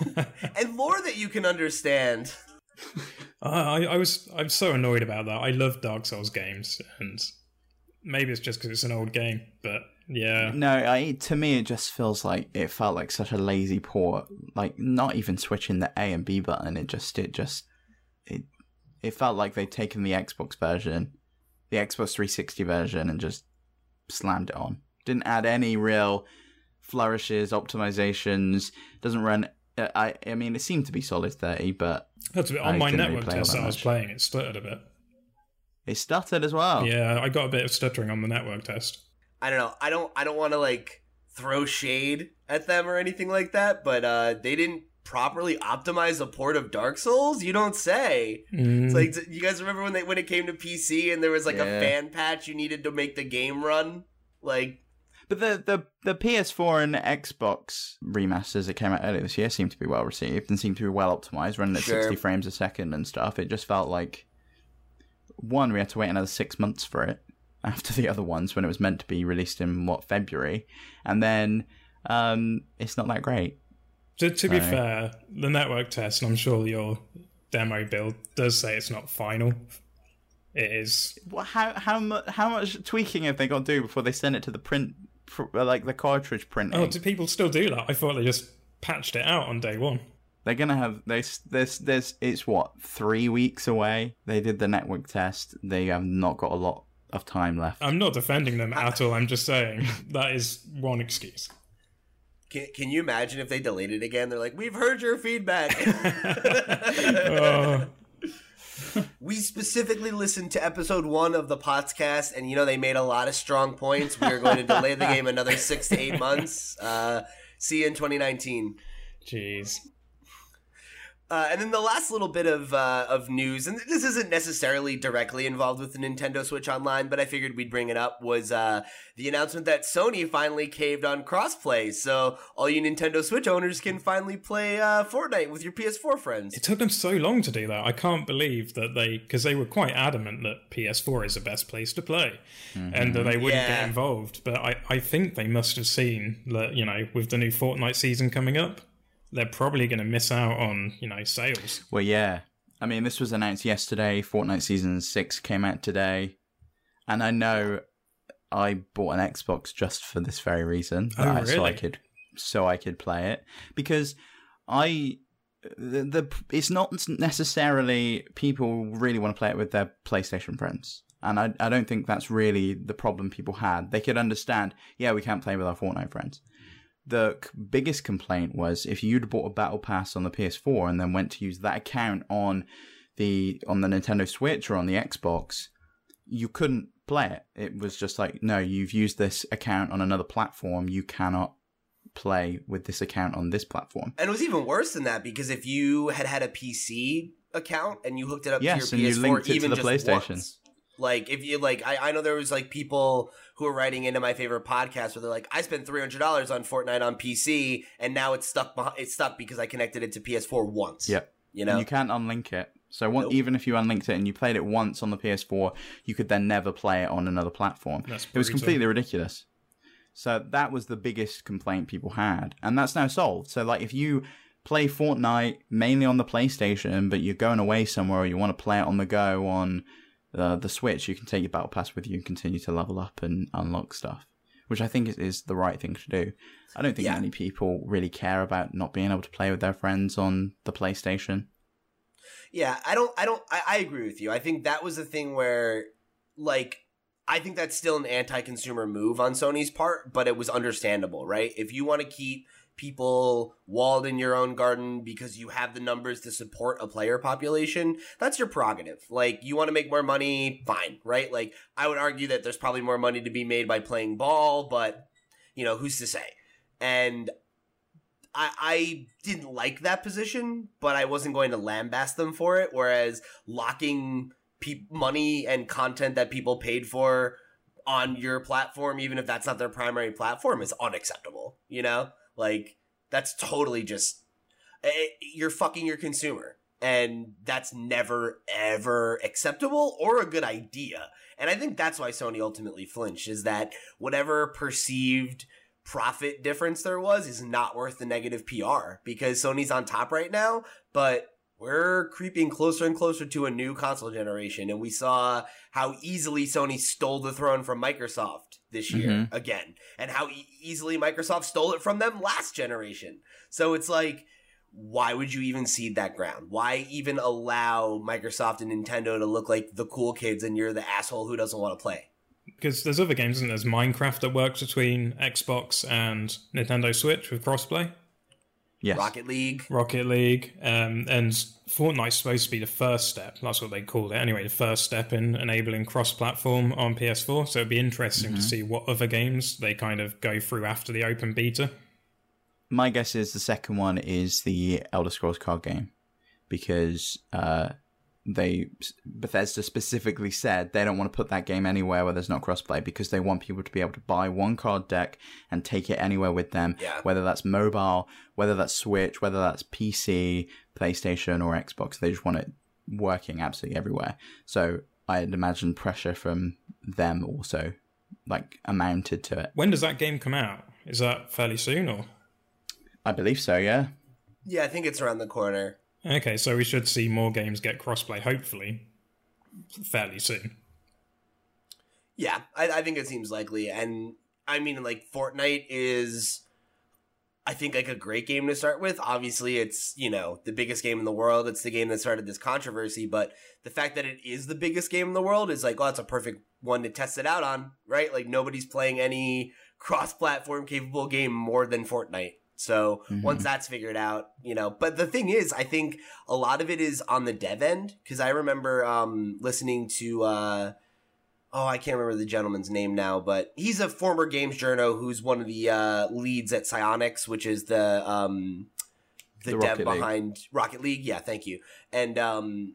and lore that you can understand. I, I was I'm so annoyed about that. I love Dark Souls games, and maybe it's just because it's an old game, but yeah. No, I, to me it just feels like it felt like such a lazy port. Like not even switching the A and B button. It just it just it it felt like they'd taken the Xbox version, the Xbox 360 version, and just slammed it on. Didn't add any real flourishes, optimizations. Doesn't run. uh, I I mean, it seemed to be solid 30, but That's a bit, I on my didn't really network play test that that I was playing, it stuttered a bit. it stuttered as well. Yeah, I got a bit of stuttering on the network test. I don't know. I don't. I don't want to like throw shade at them or anything like that. But uh, they didn't properly optimize a port of Dark Souls. You don't say. Mm. It's like you guys remember when they when it came to PC and there was like a fan patch you needed to make the game run. Like But the, the, the PS4 and Xbox remasters that came out earlier this year seemed to be well received and seemed to be well optimized, running at Sure. 60 frames a second and stuff. It just felt like one, we had to wait another six months for it after the other ones when it was meant to be released in what February, and then um, it's not that great. To, to be fair, the network test, and I'm sure your demo build does say it's not final. It is. Well, how how much how much tweaking have they got to do before they send it to the print, pr- Uh, like the cartridge printing? Oh, do people still do that? I thought they just patched it out on day one. They're gonna have this. This. This. It's what three weeks away. They did the network test. They have not got a lot of time left. I'm not defending them at all. I'm just saying that is one excuse. can, can you imagine if they delayed it again? They're like, "We've heard your feedback." Oh, we specifically listened to episode one of the podcast, and you know they made a lot of strong points. We are going to delay the game another six to eight months. Uh, see you in 2019. jeez. Uh, and then the last little bit of uh, of news, and this isn't necessarily directly involved with the Nintendo Switch Online, but I figured we'd bring it up, was uh, the announcement that Sony finally caved on crossplay. So all you Nintendo Switch owners can finally play uh, Fortnite with your PS4 friends. It took them so long to do that. I can't believe that they, because they were quite adamant that PS4 is the best place to play and that they wouldn't Yeah. get involved. But I, I think they must have seen that, you know, with the new Fortnite season coming up, they're probably going to miss out on, you know, sales. Well, yeah. I mean, this was announced yesterday. Fortnite season six came out today, and I know I bought an Xbox just for this very reason, Oh, uh, so I could so I could play it because I the, the it's not necessarily people really want to play it with their PlayStation friends. And I, I don't think that's really the problem people had. They could understand, yeah, we can't play with our Fortnite friends. The c- biggest complaint was if you'd bought a battle pass on the PS4 and then went to use that account on the on the Nintendo Switch or on the Xbox, you couldn't play it. It was just like, no, you've used this account on another platform. You cannot play with this account on this platform. And it was even worse than that because if you had had a PC account and you hooked it up Yes, to and your you PS4, linked it to even the just PlayStation. once, like if you like, I, I know there was like people who were writing into my favorite podcast where they're like, I spent three hundred dollars on Fortnite on PC and now it's stuck. Behind, it's stuck because I connected it to PS4 once. Yep. you And know. you can't unlink it. So one, Nope. even if you unlinked it and you played it once on the PS4, you could then never play it on another platform. That's It was brutal. completely ridiculous. So that was the biggest complaint people had, and that's now solved. So like if you play Fortnite mainly on the PlayStation, but you're going away somewhere or you want to play it on the go on uh, the Switch, you can take your Battle Pass with you and continue to level up and unlock stuff, which I think is, is the right thing to do. I don't think Yeah. many people really care about not being able to play with their friends on the PlayStation. Yeah, I don't. I don't. I, I agree with you. I think that was the thing where, like, I think that's still an anti-consumer move on Sony's part, but it was understandable, right? If you want to keep people walled in your own garden because you have the numbers to support a player population, that's your prerogative. Like, you want to make more money, fine, right? Like, I would argue that there's probably more money to be made by playing ball, but you know, who's to say? And I, I didn't like that position, but I wasn't going to lambast them for it. Whereas locking pe- money and content that people paid for on your platform, even if that's not their primary platform, is unacceptable. You know, like that's totally just eh, you're fucking your consumer, and that's never ever acceptable or a good idea. And I think that's why Sony ultimately flinched is that whatever perceived profit difference there was is not worth the negative PR because Sony's on top right now, but we're creeping closer and closer to a new console generation and we saw how easily Sony stole the throne from Microsoft this year Mhm. again and how e- easily Microsoft stole it from them last generation. So it's like why would you even seed that ground? Why even allow Microsoft and Nintendo to look like the cool kids and you're the asshole who doesn't want to play? Because there's other games, isn't there? There's Minecraft that works between Xbox and Nintendo Switch with crossplay. Yes. Rocket League. Rocket League, um, and Fortnite's supposed to be the first step. That's what they called it. Anyway, the first step in enabling cross-platform on PS4. So it'd be interesting to see what other games they kind of go through after the open beta. My guess is the second one is the Elder Scrolls card game because uh, they Bethesda specifically said they don't want to put that game anywhere where there's not crossplay because they want people to be able to buy one card deck and take it anywhere with them, Yeah. whether that's mobile, whether that's Switch, whether that's PC, PlayStation, or Xbox. They just want it working absolutely everywhere. So I'd imagine pressure from them also like amounted to it. When does that game come out? Is that fairly soon or? I believe so. Yeah. Yeah, I think it's around the corner. Okay, so we should see more games get crossplay, hopefully, fairly soon. Yeah, I, I think it seems likely. And I mean, like, Fortnite is, I think, like a great game to start with. Obviously, it's, you know, the biggest game in the world. It's the game that started this controversy. But the fact that it is the biggest game in the world is like, well, that's a perfect one to test it out on, right? Like, nobody's playing any cross platform capable game more than Fortnite. So Mhm. once that's figured out, you know, but the thing is, I think a lot of it is on the dev end because I remember um, listening to, uh, oh, I can't remember the gentleman's name now, but he's a former games journo who's one of the uh, leads at Psyonix, which is the um, the, The dev Rocket League. behind Rocket League. Yeah, thank you. And um,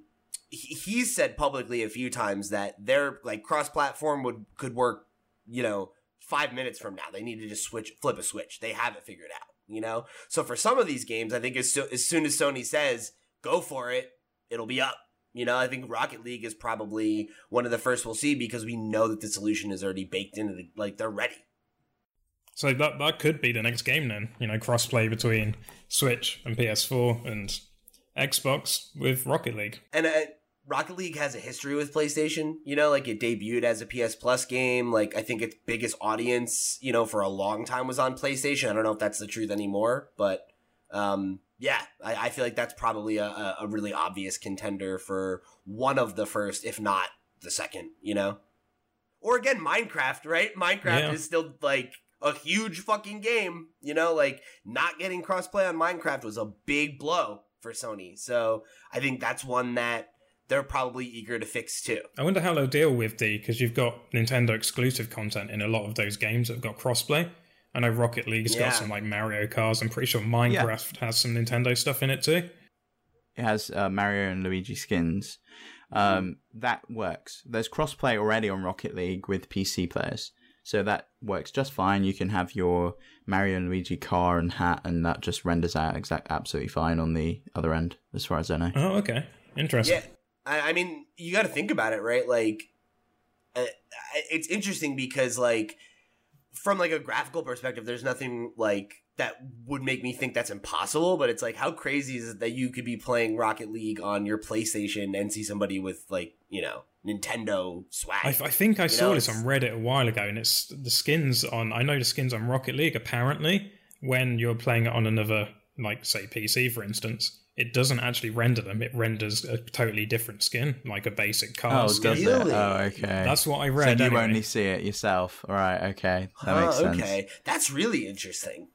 he, he's said publicly a few times that their like cross platform would could work, you know, five minutes from now. They need to just switch, flip a switch. They have it figured out. You know, so for some of these games, I think as, so, as soon as Sony says go for it, it'll be up. You know, I think Rocket League is probably one of the first we'll see because we know that the solution is already baked into the like they're ready. So that that could be the next game then. You know, crossplay between Switch and PS4 and Xbox with Rocket League. And uh, Rocket League has a history with PlayStation. You know, like it debuted as a PS Plus game. Like I think its biggest audience, you know, for a long time was on PlayStation. I don't know if that's the truth anymore, but um, yeah, I, I feel like that's probably a, a really obvious contender for one of the first, if not the second. You know, or again, Minecraft. Right? Minecraft Yeah. is still like a huge fucking game. You know, like not getting crossplay on Minecraft was a big blow for Sony. So I think that's one that they're probably eager to fix too. I wonder how they'll deal with the because you've got Nintendo exclusive content in a lot of those games that have got crossplay. I know Rocket League's Yeah. got some like Mario cars. I'm pretty sure Minecraft has some Nintendo stuff in it too. it has uh, Mario and Luigi skins. Um, that works. There's crossplay already on Rocket League with PC players, so that works just fine. You can have your Mario and Luigi car and hat, and that just renders out exact absolutely fine on the other end, as far as I know. Oh, okay, interesting. Yeah, I, I mean, you got to think about it, right? Like, uh, it's interesting because, like, from like a graphical perspective, there's nothing like that would make me think that's impossible. But it's like, how crazy is it that you could be playing Rocket League on your PlayStation and see somebody with like, you know, Nintendo swag? I, I think I saw know, this on Reddit a while ago, and it's the skins on. I know the skins on Rocket League. Apparently, when you're playing it on another, like say PC, for instance, it doesn't actually render them. It renders a totally different skin, like a basic car Oh, skin. does it? Oh, okay. That's what I so read. you anyway. only see it yourself. All right, okay, that Huh, makes sense. okay, that's really interesting.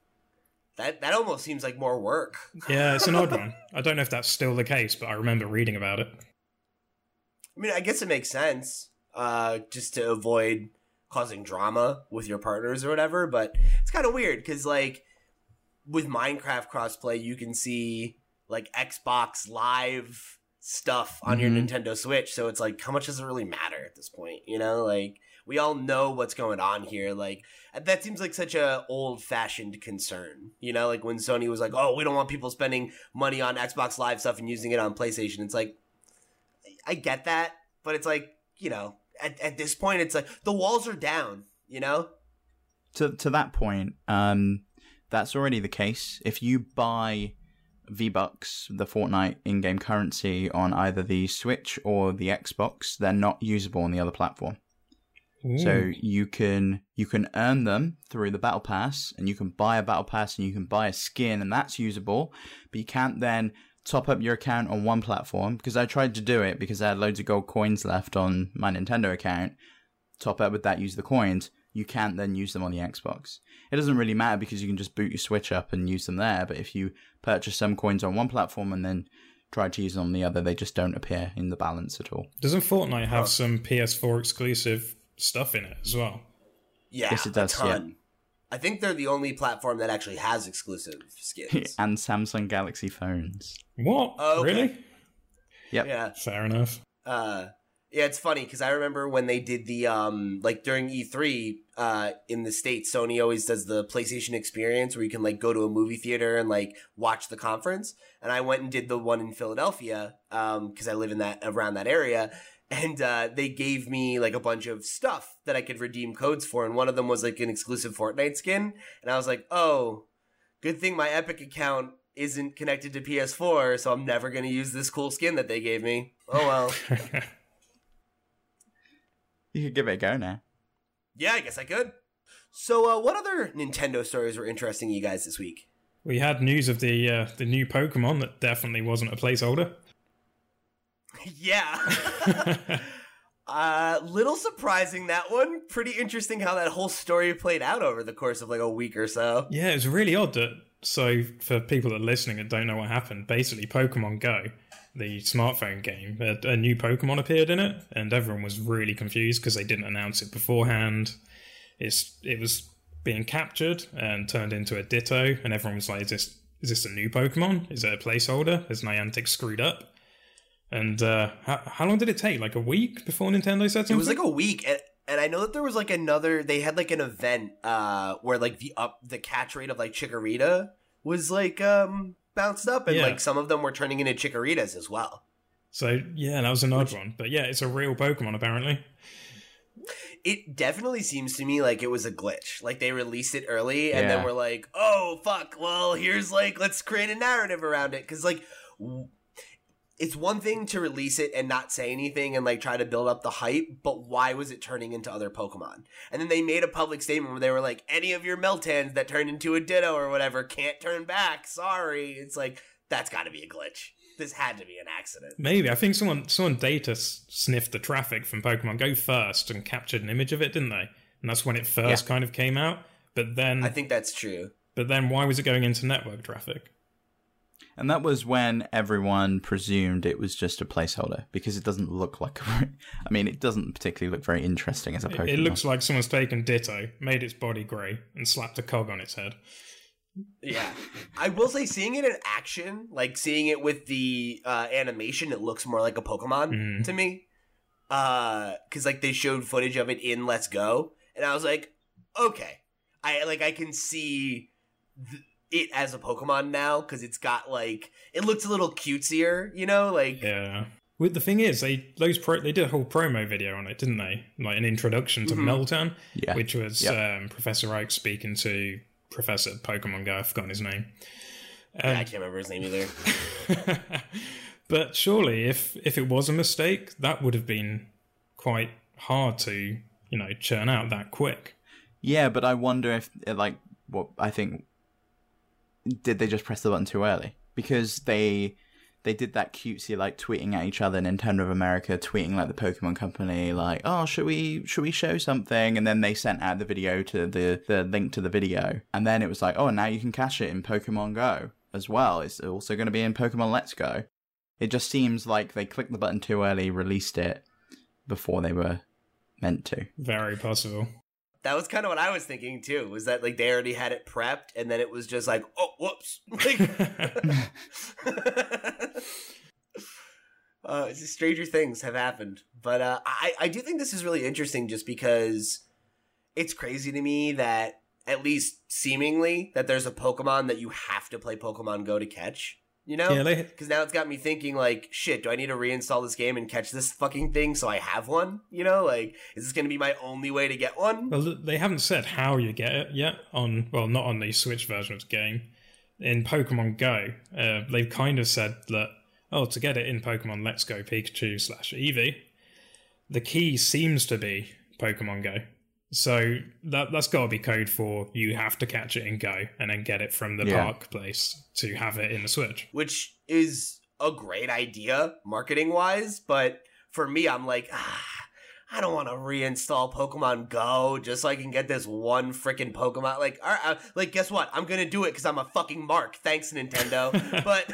That that almost seems like more work. Yeah, it's an odd one. I don't know if that's still the case, but I remember reading about it. I mean, I guess it makes sense, uh, just to avoid causing drama with your partners or whatever. But it's kind of weird because, like, with Minecraft crossplay, you can see like Xbox Live stuff on your Mhm. Nintendo Switch. So it's like, how much does it really matter at this point? You know, like we all know what's going on here. Like that seems like such a old fashioned concern. You know, like when Sony was like, "Oh, we don't want people spending money on Xbox Live stuff and using it on PlayStation." It's like, I get that, but it's like, you know, at, at this point, it's like the walls are down. You know, to to that point, um, that's already the case. If you buy V Bucks, the Fortnite in-game currency on either the Switch or the Xbox, they're not usable on the other platform. So hmm. you can you can earn them through the battle pass, and you can buy a battle pass, and you can buy a skin, and that's usable. But you can't then top up your account on one platform because I tried to do it because I had loads of gold coins left on my Nintendo account. Top up with that, use the coins. You can't then use them on the Xbox. It doesn't really matter because you can just boot your Switch up and use them there. But if you purchase some coins on one platform and then try to use them on the other, they just don't appear in the balance at all. Doesn't Fortnite have some PS4 exclusive stuff in it as well? Yeah, Yes, it does, A ton. I think they're the only platform that actually has exclusive skins. and Samsung Galaxy phones. What? Oh, okay. Really? Yep. yeah. Fair enough. Uh, yeah, it's funny because I remember when they did the um like during E3 uh in the states, Sony always does the PlayStation Experience where you can like go to a movie theater and like watch the conference. And I went and did the one in Philadelphia um because I live in that around that area. And uh, they gave me like a bunch of stuff that I could redeem codes for, and one of them was like an exclusive Fortnite skin. And I was like, "Oh, good thing my Epic account isn't connected to PS4, so I'm never gonna use this cool skin that they gave me." Oh well. You could give it a go now. Yeah, I guess I could. So, uh, what other Nintendo stories were interesting you guys this week? we had news of the uh, the new Pokemon that definitely wasn't a placeholder. yeah. uh, little surprising that one. Pretty interesting how that whole story played out over the course of like a week or so. Yeah, it's really odd that. So, for people that are listening and don't know what happened, basically, Pokemon Go, the smartphone game, a, a new Pokemon appeared in it, and everyone was really confused because they didn't announce it beforehand. It's it was being captured and turned into a Ditto, and everyone was like, "Is this is this a new Pokemon? Is it a placeholder? Is Niantic screwed up?" And uh, how, how long did it take? Like a week before Nintendo said something. It was like a week, and, and I know that there was like another. They had like an event uh, where like the up the catch rate of like Chikorita was like um bounced up, and Yeah. like some of them were turning into Chikoritas as well. so yeah, that was an odd one. But yeah, it's a real Pokemon apparently. it definitely seems to me like it was a glitch. Like they released it early and then Yeah. we're like, "Oh fuck, well, here's like let's create a narrative around it cuz like w- it's one thing to release it and not say anything and like try to build up the hype, but why was it turning into other Pokemon? And then they made a public statement where they were like, any of your Meltans that turned into a Ditto or whatever can't turn back. Sorry. It's like, that's got to be a glitch. This had to be an accident. Maybe I think someone someone data sniffed the traffic from Pokemon Go first and captured an image of it, didn't they? And that's when it first kind of came out. But then, I think that's true. but then, why was it going into network traffic? And that was when everyone presumed it was just a placeholder because it doesn't look like. A, I mean, it doesn't particularly look very interesting as a Pokemon. It looks like someone's taken Ditto, made its body grey, and slapped a cog on its head. Yeah, I will say seeing it in action, like seeing it with the uh, animation, it looks more like a Pokemon Mm. to me. Uh, because like they showed footage of it in Let's Go, and I was like, okay, I like I can see th- it as a Pokemon now because it's got like it looks a little cutesier, you know, like Yeah. Well, the thing is, they those pro they did a whole promo video on it, didn't they? Like an introduction to Mhm. Meltan, yeah. which was Yep. um, Professor Oak speaking to Professor Pokemon guy. I've forgotten his name. yeah, I Um, can't remember his name either. but surely, if if it was a mistake, that would have been quite hard to you know churn out that quick. Yeah, but I wonder if, like, what I think, did they just press the button too early? Because they they did that cutesy like tweeting at each other, Nintendo of America tweeting like the Pokemon Company, like, oh, should we should we show something? And then they sent out the video to the the link to the video, and then it was like, oh, now you can cache it in Pokemon Go as well. It's also going to be in Pokemon Let's Go. It just seems like they clicked the button too early, released it before they were meant to. Very possible. That was kind of what I was thinking too. Was that like they already had it prepped, and then it was just like, oh, whoops. Like, uh, stranger things have happened, but uh, I I do think this is really interesting, just because it's crazy to me that at least seemingly that there's a Pokemon that you have to play Pokemon Go to catch. You know? Yeah, Because now it's got me thinking, like, shit, do I need to reinstall this game and catch this fucking thing so I have one? You know, like, is this going to be my only way to get one? Well, they haven't said how you get it yet on well, not on the Switch version of the game. In Pokemon Go, uh, they've kind of said that oh, to get it in Pokemon Let's Go Pikachu slash Eevee, the key seems to be Pokemon Go. So that that's got to be code for you have to catch it and Go and then get it from the Yeah. park place to have it in the Switch. Which is a great idea, marketing wise, but for me, I'm like, ah, I don't want to reinstall Pokemon Go just so I can get this one freaking Pokemon. Like, all right, uh, like, guess what? I'm gonna do it because I'm a fucking mark. Thanks, Nintendo. but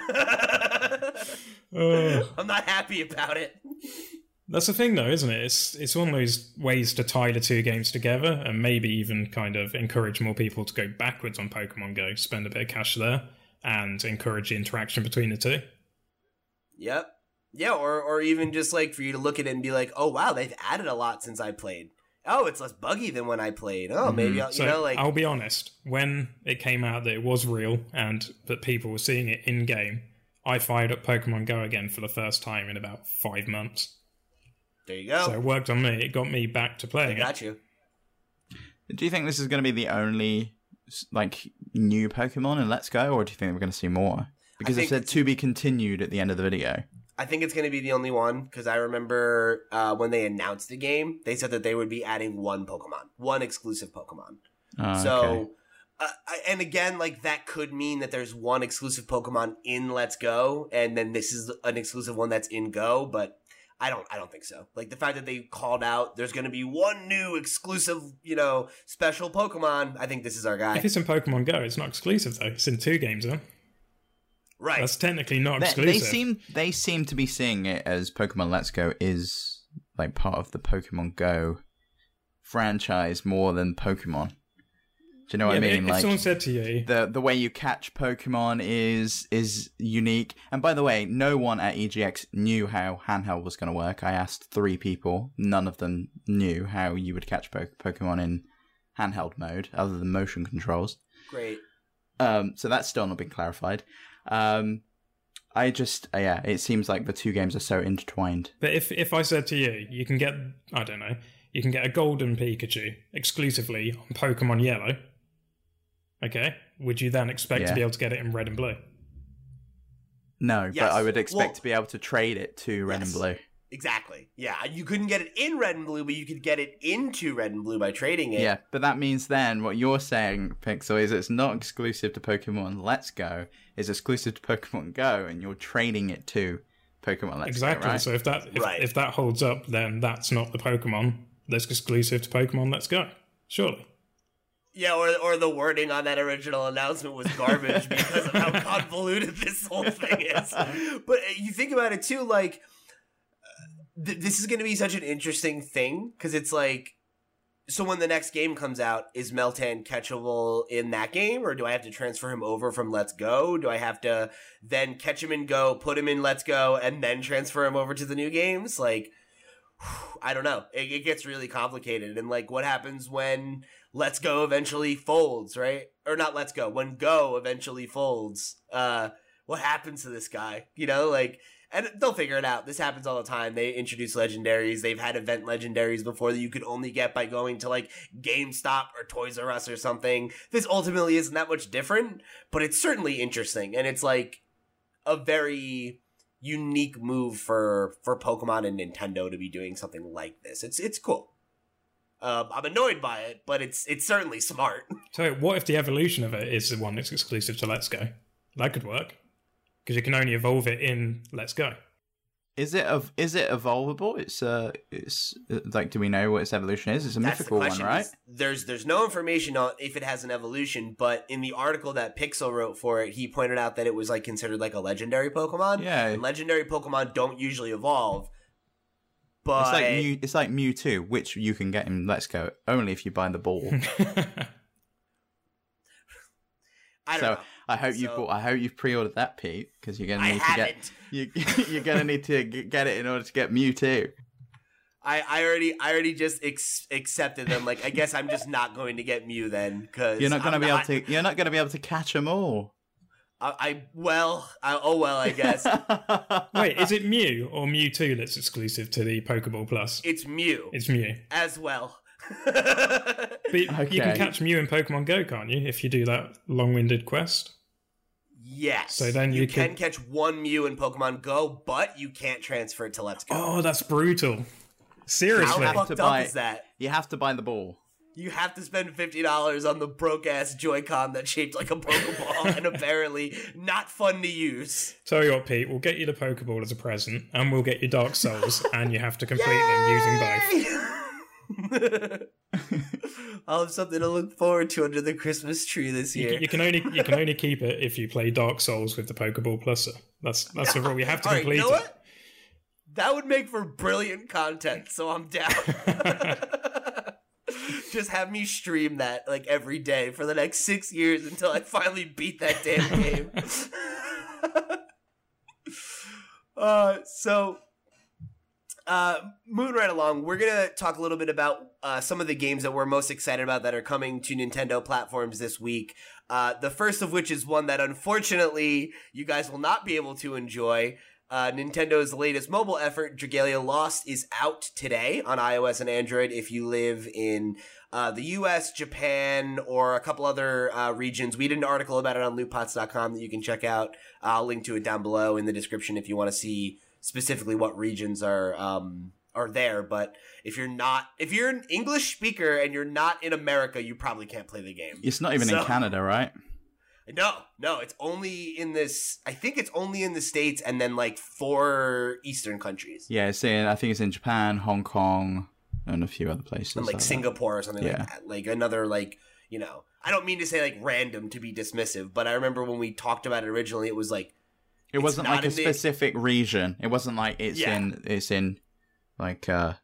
Ugh. I'm not happy about it. That's the thing, though, isn't it? It's it's one of those ways to tie the two games together, and maybe even kind of encourage more people to go backwards on Pokemon Go, spend a bit of cash there, and encourage the interaction between the two. Yep. Yeah, or or even just like for you to look at it and be like, oh wow, they've added a lot since I played. Oh, it's less buggy than when I played. Oh, mm-hmm. maybe I'll, you So know like I'll be honest, when it came out that it was real and that people were seeing it in game, I fired up Pokemon Go again for the first time in about five months. There you go. So it worked on me. It got me back to playing it. got you. Do you think this is going to be the only like new Pokemon in Let's Go, or do you think we're going to see more? Because it said to be continued at the end of the video. I think it's going to be the only one because I remember uh, when they announced the game, they said that they would be adding one Pokemon, one exclusive Pokemon. Oh, so, okay. uh, I- and again, like that could mean that there's one exclusive Pokemon in Let's Go, and then this is an exclusive one that's in Go. But I don't, I don't think so. Like the fact that they called out, there's going to be one new exclusive, you know, special Pokemon. I think this is our guy. If it's in Pokemon Go, it's not exclusive though. It's in two games though. right? That's technically not They, exclusive. they seem they seem to be seeing it as Pokemon Let's Go is like part of the Pokemon Go franchise more than Pokemon. Do you know what Yeah, I mean? If Like someone said to you, the the way you catch Pokemon is is unique. And by the way, no one at EGX knew how handheld was going to work. I asked three people, none of them knew how you would catch po- Pokemon in handheld mode, other than motion controls. Great. Um, so that's still not been clarified. Um, I just uh, yeah, it seems like the two games are so intertwined. but if if I said to you, you can get I don't know, you can get a golden Pikachu exclusively on Pokemon Yellow. Okay, would you then expect Yeah. to be able to get it in Red and Blue? No, Yes. but I would expect Well- to be able to trade it to Red Yes. and Blue. Exactly. Yeah, you couldn't get it in red and blue, but you could get it into red and blue by trading it. Yeah, but that means then what you're saying, Pixel, is it's not exclusive to Pokemon Let's Go. It's exclusive to Pokemon Go, and you're trading it to Pokemon Let's exactly. Go, right? So if that if, Right. if that holds up, then that's not the Pokemon that's exclusive to Pokemon Let's Go. Surely. Yeah, or or the wording on that original announcement was garbage because of how convoluted this whole thing is. But uh, you think about it too, like uh, th- this is going to be such an interesting thing because it's like, so when the next game comes out, is Meltan catchable in that game, or do I have to transfer him over from Let's Go? Do I have to then catch him in Go, put him in Let's Go, and then transfer him over to the new games? Like. I don't know. It, it gets really complicated. And like, what happens when Let's Go eventually folds, right? Or not Let's Go, when Go eventually folds? Uh, what happens to this guy? You know, like, and they'll figure it out. This happens all the time. They introduce legendaries. They've had event legendaries before that you could only get by going to like GameStop or Toys R Us or something. This ultimately isn't that much different, but it's certainly interesting. And it's like a very unique move for for Pokemon and Nintendo to be doing something like this. It's it's cool. Um, I'm annoyed by it, but it's it's certainly smart. So what if the evolution of it is the one that's exclusive to Let's Go? That could work because you can only evolve it in Let's Go. Is it of is it evolvable? It's uh, it's uh, like, do we know what its evolution is? It's a That's mythical the one, right? There's there's no information on if it has an evolution, but in the article that Pixel wrote for it, he pointed out that it was like considered like a legendary Pokemon. Yeah. and legendary Pokemon don't usually evolve. But It's like Mew, it's like Mewtwo, which you can get in Let's Go only if you buy the ball. I don't so know. I hope you've bought, I hope you've pre-ordered that, Pete, because you're gonna I need to haven't. get you, you're gonna need to get it in order to get Mewtwo. I, I already I already just ex- accepted them. Like I guess I'm just not going to get Mew then because You're not gonna be able to. You're not gonna be able to catch them all. I, I well, I, oh well, I guess Wait, is it Mew or Mew Mewtwo that's exclusive to the Pokeball Plus? it's Mew It's Mew. as well. But you can catch Mew in Pokemon Go, can't you? If you do that long-winded quest. Yes. So then you, you can could- catch one Mew in Pokemon Go, but you can't transfer it to Let's Go. Oh, that's brutal. Seriously. how fucked to up is that? you have to buy the ball. You have to spend fifty dollars on the broke ass Joy-Con that's shaped like a Pokeball and apparently not fun to use. Tell you what, Pete, we'll get you the Pokeball as a present, and we'll get you Dark Souls, and you have to complete them using both. I'll have something to look forward to under the Christmas tree this year. you can only you can only keep it if you play Dark Souls with the Pokeball Pluser. That's that's the rule. You have to All right, complete you know it. what? That would make for brilliant content, so I'm down. Just have me stream that like every day for the next six years until I finally beat that damn game. uh, so uh, moving right along, we're gonna talk a little bit about uh, some of the games that we're most excited about that are coming to Nintendo platforms this week. Uh, the first of which is one that unfortunately you guys will not be able to enjoy. Uh, Nintendo's latest mobile effort, Dragalia Lost, is out today on iOS and Android. If you live in uh, the US, Japan, or a couple other uh, regions, we did an article about it on lootpots.com that you can check out. I'll link to it down below in the description if you want to see specifically what regions are um, are there. But if you're not, if you're an English speaker and you're not in America, you probably can't play the game. It's not even in Canada, right? No, no, it's only in this. I think it's only in the states and then like four Eastern countries, Yeah, it's in. I think it's in Japan, Hong Kong, and a few other places. and like that. Singapore or something Yeah. like that. Like another like you know. I don't mean to say like random to be dismissive, but I remember when we talked about it originally, it was like It wasn't like a in the- specific region. It wasn't like it's Yeah. in. It's in like uh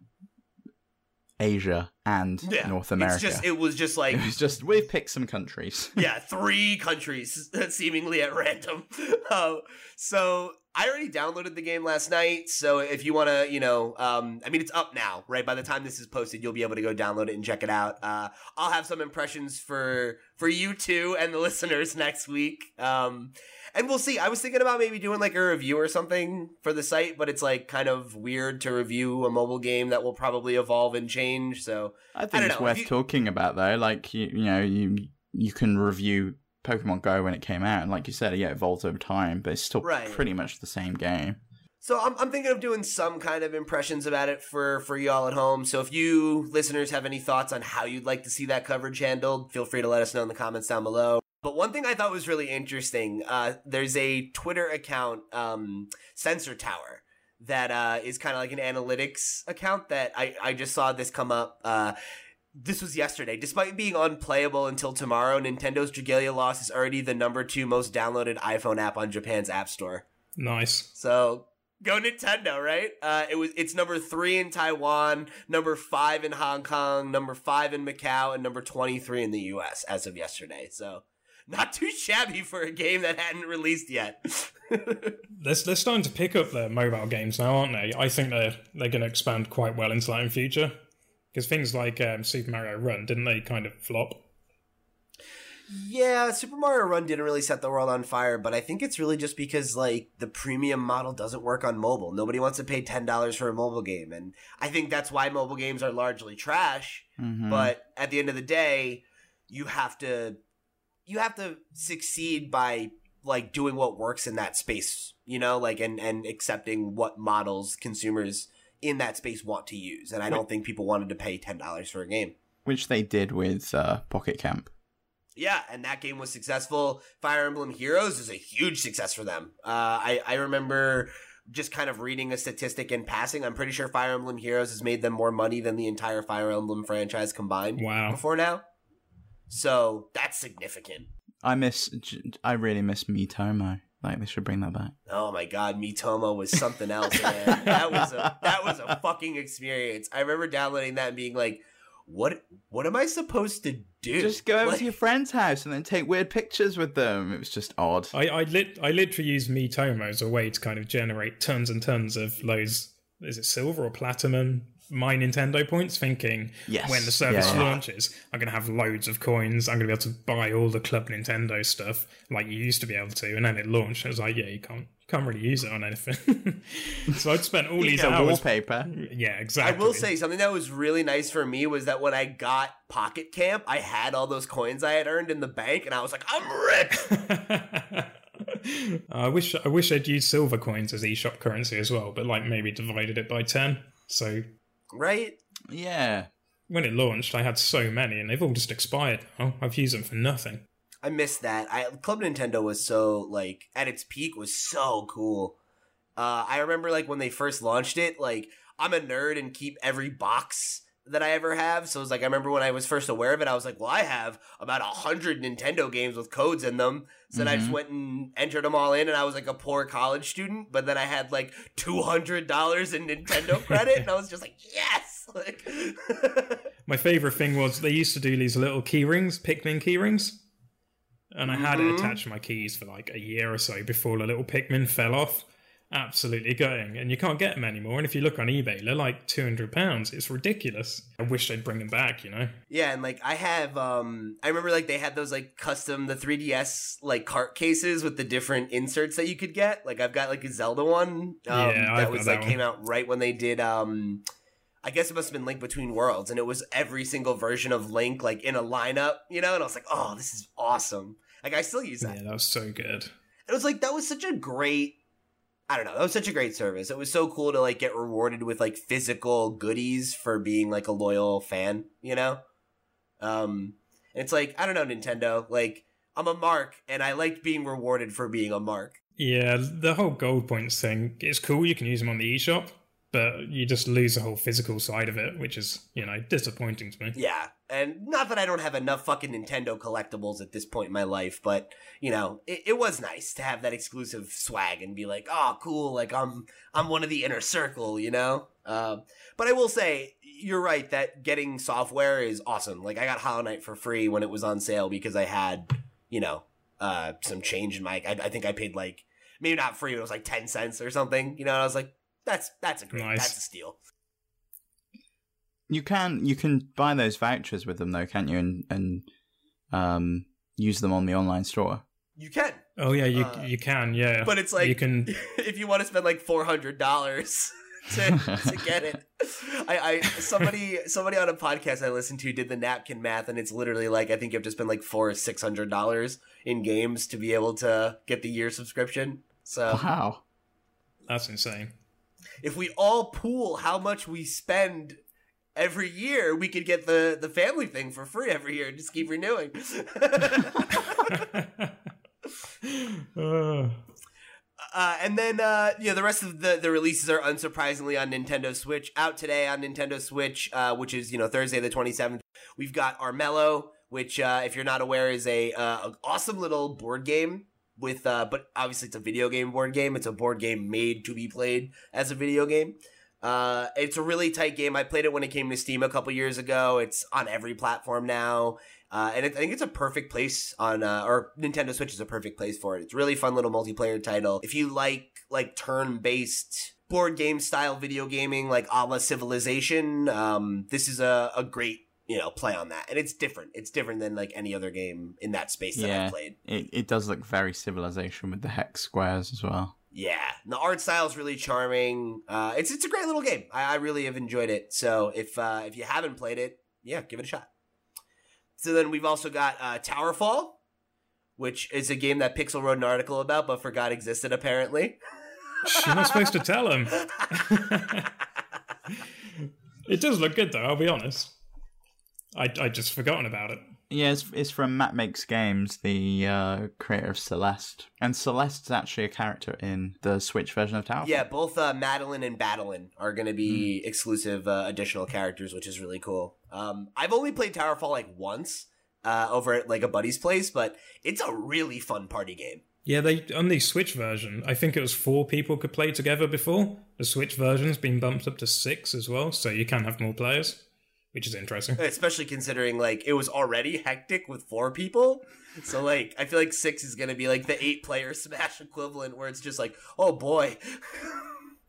Asia and yeah, North America. It's just it was just like It was just we've picked some countries. yeah, three countries seemingly at random. Uh, so I already downloaded the game last night. So if you want to, you know, um, I mean, it's up now, right? By the time this is posted, you'll be able to go download it and check it out. Uh, I'll have some impressions for for you two and the listeners next week. Um, and we'll see. I was thinking about maybe doing like a review or something for the site, but it's like kind of weird to review a mobile game that will probably evolve and change. So I think don't it's know, worth you- talking about though. Like you, you know, you you can review Pokemon Go when it came out, and like you said, yeah, it evolved over time, but it's still Right. pretty much the same game. So I'm, I'm thinking of doing some kind of impressions about it for for y'all at home. So if you listeners have any thoughts on how you'd like to see that coverage handled, feel free to let us know in the comments down below. But one thing I thought was really interesting, uh, there's a Twitter account, um, Sensor Tower, that uh, is kind of like an analytics account that I, I just saw this come up. Uh, this was yesterday. Despite being unplayable until tomorrow, Nintendo's Dragalia Lost is already the number two most downloaded iPhone app on Japan's App Store. Nice. So go Nintendo, right? Uh, it was it's number three in Taiwan, number five in Hong Kong, number five in Macau, and number twenty three in the U.S. as of yesterday. So not too shabby for a game that hadn't released yet. They're, they're starting to pick up their mobile games now, aren't they? I think they're they're going to expand quite well into that in future. Because things like um, Super Mario Run didn't they kind of flop? yeah, Super Mario Run didn't really set the world on fire, but I think it's really just because like the premium model doesn't work on mobile. Nobody wants to pay ten dollars for a mobile game, and I think that's why mobile games are largely trash. Mhm. but at the end of the day you have to you have to succeed by like doing what works in that space you know like and and accepting what models consumers in that space want to use and i don't think people wanted to pay $10 for a game which they did with uh, Pocket Camp. yeah and that game was successful fire emblem heroes is a huge success for them uh, I, I remember just kind of reading a statistic in passing i'm pretty sure fire emblem heroes has made them more money than the entire fire emblem franchise combined Wow. before now. So that's significant. I miss. I really miss Miitomo. Like they should bring that back. Oh my god, Miitomo was something else, man. that was a that was a fucking experience. I remember downloading that and being like, "What what am I supposed to do?" Just go over Like- to your friend's house and then take weird pictures with them. It was just odd. I I, lit, I literally used Miitomo as a way to kind of generate tons and tons of those. Is it silver or platinum my Nintendo points, thinking Yes. when the service Yeah, yeah. launches, I'm going to have loads of coins. I'm going to be able to buy all the Club Nintendo stuff like you used to be able to. And then it launched. It was like, yeah, you can't can't really use it on anything. so I'd spent all these get hours. wallpaper. Yeah, exactly. I will say something that was really nice for me was that when I got Pocket Camp, I had all those coins I had earned in the bank, and I was like, I'm rich. I wish I wish I'd used silver coins as eShop currency as well, but like maybe divided it by ten. So right? Yeah. when it launched, I had so many, and they've all just expired now. I've used them for nothing. I missed that. I Club Nintendo was so like at its peak was so cool. Uh, I remember like when they first launched it. Like I'm a nerd and keep every box that I ever have. So it's like I remember when I was first aware of it, I was like, well, I have about a hundred Nintendo games with codes in them. So then I just Mhm. went and entered them all in, and I was like a poor college student. But then I had like two hundred dollars in Nintendo credit, and I was just like, yes. Like, My favorite thing was they used to do these little key rings, Pikmin key rings. And I had Mhm. it attached to my keys for like a year or so before the little Pikmin fell off. Absolutely going And you can't get them anymore. And if you look on eBay, they're like £200. It's ridiculous. I wish they'd bring them back, you know? Yeah, and like I have um I remember like they had those like custom the 3DS like cart cases with the different inserts that you could get. Like I've got like a Zelda one um Yeah, I've that was like came out right when they did um I guess it must have been Link Between Worlds and it was every single version of Link like in a lineup, you know, and I was like, "Oh, this is awesome." Like I still use that. Yeah, that was so good. It was like that was such a great I don't know. That was such a great service. It was so cool to like get rewarded with like physical goodies for being like a loyal fan, you know? Um it's like, I don't know, Nintendo, like I'm a mark and I liked being rewarded for being a mark. Yeah, the whole gold points thing, it's cool. You can use them on the eShop, but you just lose the whole physical side of it, which is, you know, disappointing to me. Yeah. And not that I don't have enough fucking Nintendo collectibles at this point in my life, but you know, it, it was nice to have that exclusive swag and be like, oh cool, like I'm I'm one of the inner circle, you know? Um but I will say, you're right that getting software is awesome. Like I got Hollow Knight for free when it was on sale because I had, you know, uh some change in my I, I think I paid like maybe not free, but it was like ten cents or something, you know, and I was like, that's that's a great Nice. that's a steal. You can you can buy those vouchers with them though, can't you? And and um use them on the online store. You can. Oh, yeah, you, Uh, you can, yeah. But it's like you can if you want to spend like four hundred dollars to to get it. I, I somebody somebody on a podcast I listened to did the napkin math and it's literally like I think you have to spend like four or six hundred dollars in games to be able to get the year subscription. So Wow. That's insane. If we all pool how much we spend every year, we could get the the family thing for free every year and just keep renewing. Uh, Uh, and then uh, yeah, the rest of the, the releases are unsurprisingly on Nintendo Switch. Out today on Nintendo Switch, uh, which is you know Thursday the twenty seventh. We've got Armello, which uh, if you're not aware is a uh, an awesome little board game with, uh, but obviously it's a video game board game. It's a board game made to be played as a video game. Uh, it's a really tight game. I played it when it came to Steam a couple years ago. It's on every platform now. Uh, and it, I think it's a perfect place on, uh, or Nintendo Switch is a perfect place for it. It's really fun little multiplayer title. If you like, like, turn-based board game style video gaming, like a la Civilization, um, this is a, a great, you know, play on that. And it's different. It's different than, like, any other game in that space that Yeah. I've played. It it does look very civilization with the hex squares as well. Yeah, the art style is really charming. Uh, it's it's a great little game. I, I really have enjoyed it. So if uh, if you haven't played it, yeah, give it a shot. So then we've also got uh, Towerfall, which is a game that Pixel wrote an article about, but forgot existed apparently. you're not supposed to tell him. it does look good, though, I'll be honest. I, I just forgotten about it. Yeah, it's, it's from Matt Makes Games, the uh, creator of Celeste. And Celeste's actually a character in the Switch version of Tower. yeah, both uh, Madeline and Badeline are going to be exclusive uh, additional characters, which is really cool. Um, I've only played Towerfall like once uh, over at like a buddy's place, but it's a really fun party game. Yeah, they on the Switch version, I think it was four people could play together before. The Switch version's been bumped up to six as well, so you can have more players, which is interesting. especially considering like it was already hectic with four people so like i feel like six is gonna be like the eight player smash equivalent where it's just like oh boy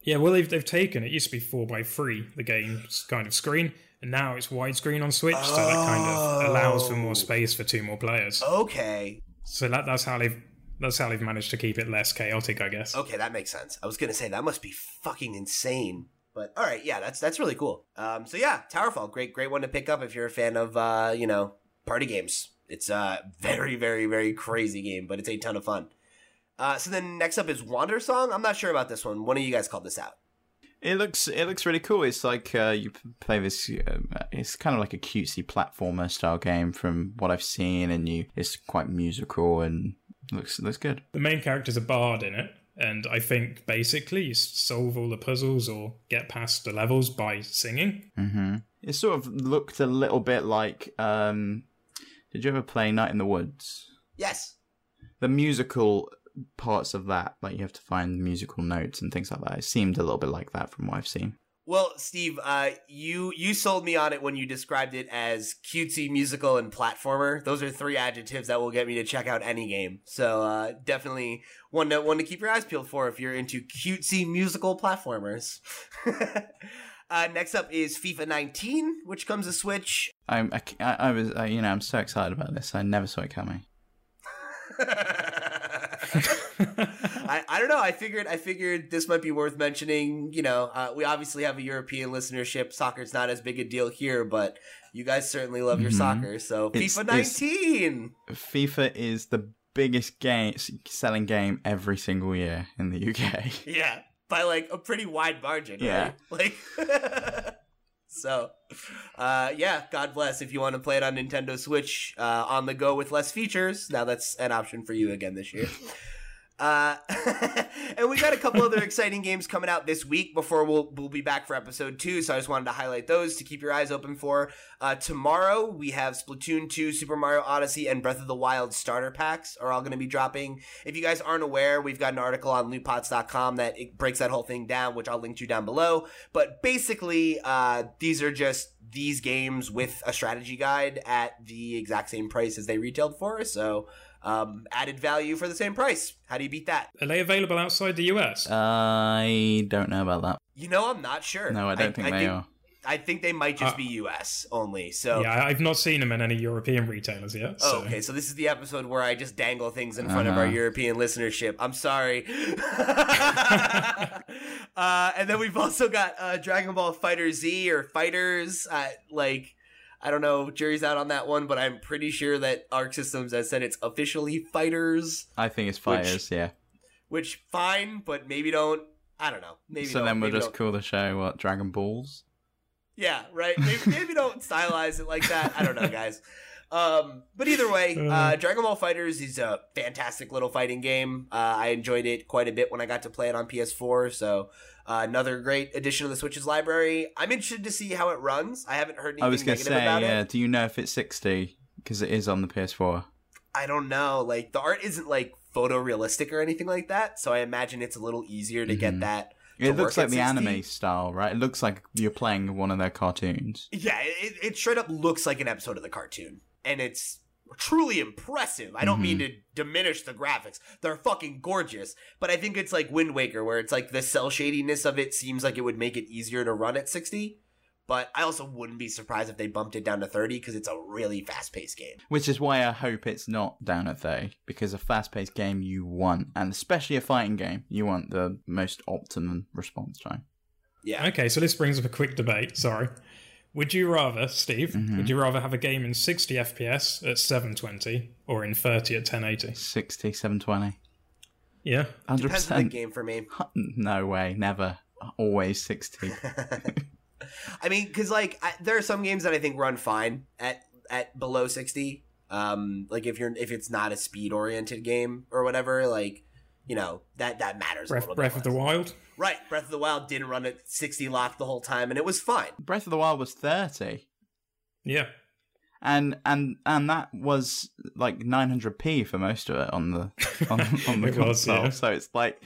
Yeah, well, they've, they've taken it used to be four by three, the game's kind of screen, and now it's widescreen on Switch, so that kind of allows for Oh. more space for two more players. Okay. So that, that's how they've that's how they've managed to keep it less chaotic, I guess. Okay, that makes sense. I was gonna say that must be fucking insane. But all right, yeah, that's that's really cool. Um, so yeah, Towerfall, great great one to pick up if you're a fan of uh, you know party games. It's a very very very crazy game, but it's a ton of fun. Uh, so then next up is Wandersong. I'm not sure about this one. One of you guys called this out. It looks it looks really cool. It's like uh, you play this. Um, it's kind of like a cutesy platformer style game from what I've seen, and you it's quite musical and looks looks good. The main character's a bard in it, and I think basically you solve all the puzzles or get past the levels by singing. hmm It sort of looked a little bit like. Um, did you ever play Night in the Woods? Yes. The musical parts of that, like you have to find musical notes and things like that. It seemed a little bit like that from what I've seen. Well, Steve, uh, you you sold me on it when you described it as cutesy, musical, and platformer. Those are three adjectives that will get me to check out any game. So uh, definitely one to one to keep your eyes peeled for if you're into cutesy musical platformers. uh, next up is FIFA 19, which comes to Switch. I'm, I, I, I was, uh, you know, I'm so excited about this. I never saw it coming. I, I don't know. I figured I figured this might be worth mentioning. You know, uh, we obviously have a European listenership. Soccer's not as big a deal here, but you guys certainly love your Mhm. soccer. So It's- FIFA 19. FIFA is the biggest game selling game every single year in the UK. Yeah, by like a pretty wide margin. Yeah. right? like. so, uh, yeah. God bless if you want to play it on Nintendo Switch uh, on the go with less features. Now that's an option for you again this year. Uh, and we got a couple other exciting games coming out this week before we'll we'll be back for episode two. So I just wanted to highlight those to keep your eyes open for. Uh, tomorrow we have Splatoon 2, Super Mario Odyssey, and Breath of the Wild starter packs are all going to be dropping. If you guys aren't aware, we've got an article on lootpots.com that it breaks that whole thing down, which I'll link to down below. But basically, uh, these are just these games with a strategy guide at the exact same price as they retailed for. So um, added value for the same price. How do you beat that? Are they available outside the US? I don't know about that. You know, I'm not sure. No, I don't think they are. I think they might just Uh, be US only. So. Yeah, I- I've not seen them in any European retailers yet. Oh, okay. So this is the episode where I just dangle things in front of our Uh-huh. European listenership. I'm sorry. uh, and then we've also got uh, Dragon Ball FighterZ or Fighters. Uh, like, I don't know, jury's out on that one, but I'm pretty sure that Arc Systems has said it's officially Fighters, I think it's Which- fighters, yeah. which fine, but maybe don't. I don't know. Maybe So then we'll just don't. call the show what Dragon Balls. Yeah, right. Maybe, maybe don't stylize it like that. I don't know, guys. Um, but either way, uh, Dragon Ball Fighters is a fantastic little fighting game. Uh, I enjoyed it quite a bit when I got to play it on PS4. So uh, another great addition to the Switch's library. I'm interested to see how it runs. I haven't heard anything I was going to negative say, about yeah. it. Do you know if it's sixty? Because it is on the PS4. I don't know. Like the art isn't like photorealistic or anything like that. So I imagine it's a little easier to get Mhm. that. It looks like the 60. anime style, right? It looks like you're playing one of their cartoons. Yeah, it, it straight up looks like an episode of the cartoon, and it's truly impressive. I don't mean mm-hmm. to diminish the graphics; they're fucking gorgeous. But I think it's like Wind Waker, where it's like the cel shadiness of it seems like it would make it easier to run at sixty. But I also wouldn't be surprised if they bumped it down to thirty because it's a really fast-paced game. Which is why I hope it's not down at 30, because a fast paced game you want, and especially a fighting game, you want the most optimum response time. Yeah, Okay, so this brings up a quick debate. Sorry. Would you rather, Steve, Mhm. would you rather have a game in 60 FPS at 720 or in 30 at 1080? 60, 720. Yeah. 100%. depends on the game for me. No way, never. Always 60. I mean, because like I, there are some games that I think run fine at at below sixty. Um, like if you're if it's not a speed oriented game or whatever, like you know that that matters. a Breath, little Breath bit of the. Wild? Right, Breath of the Wild didn't run at sixty lock the whole time, and it was fine. Breath of the Wild was 30. Yeah. And and and that was like 900p for most of it on the on, on the It was, console. yeah. So it's like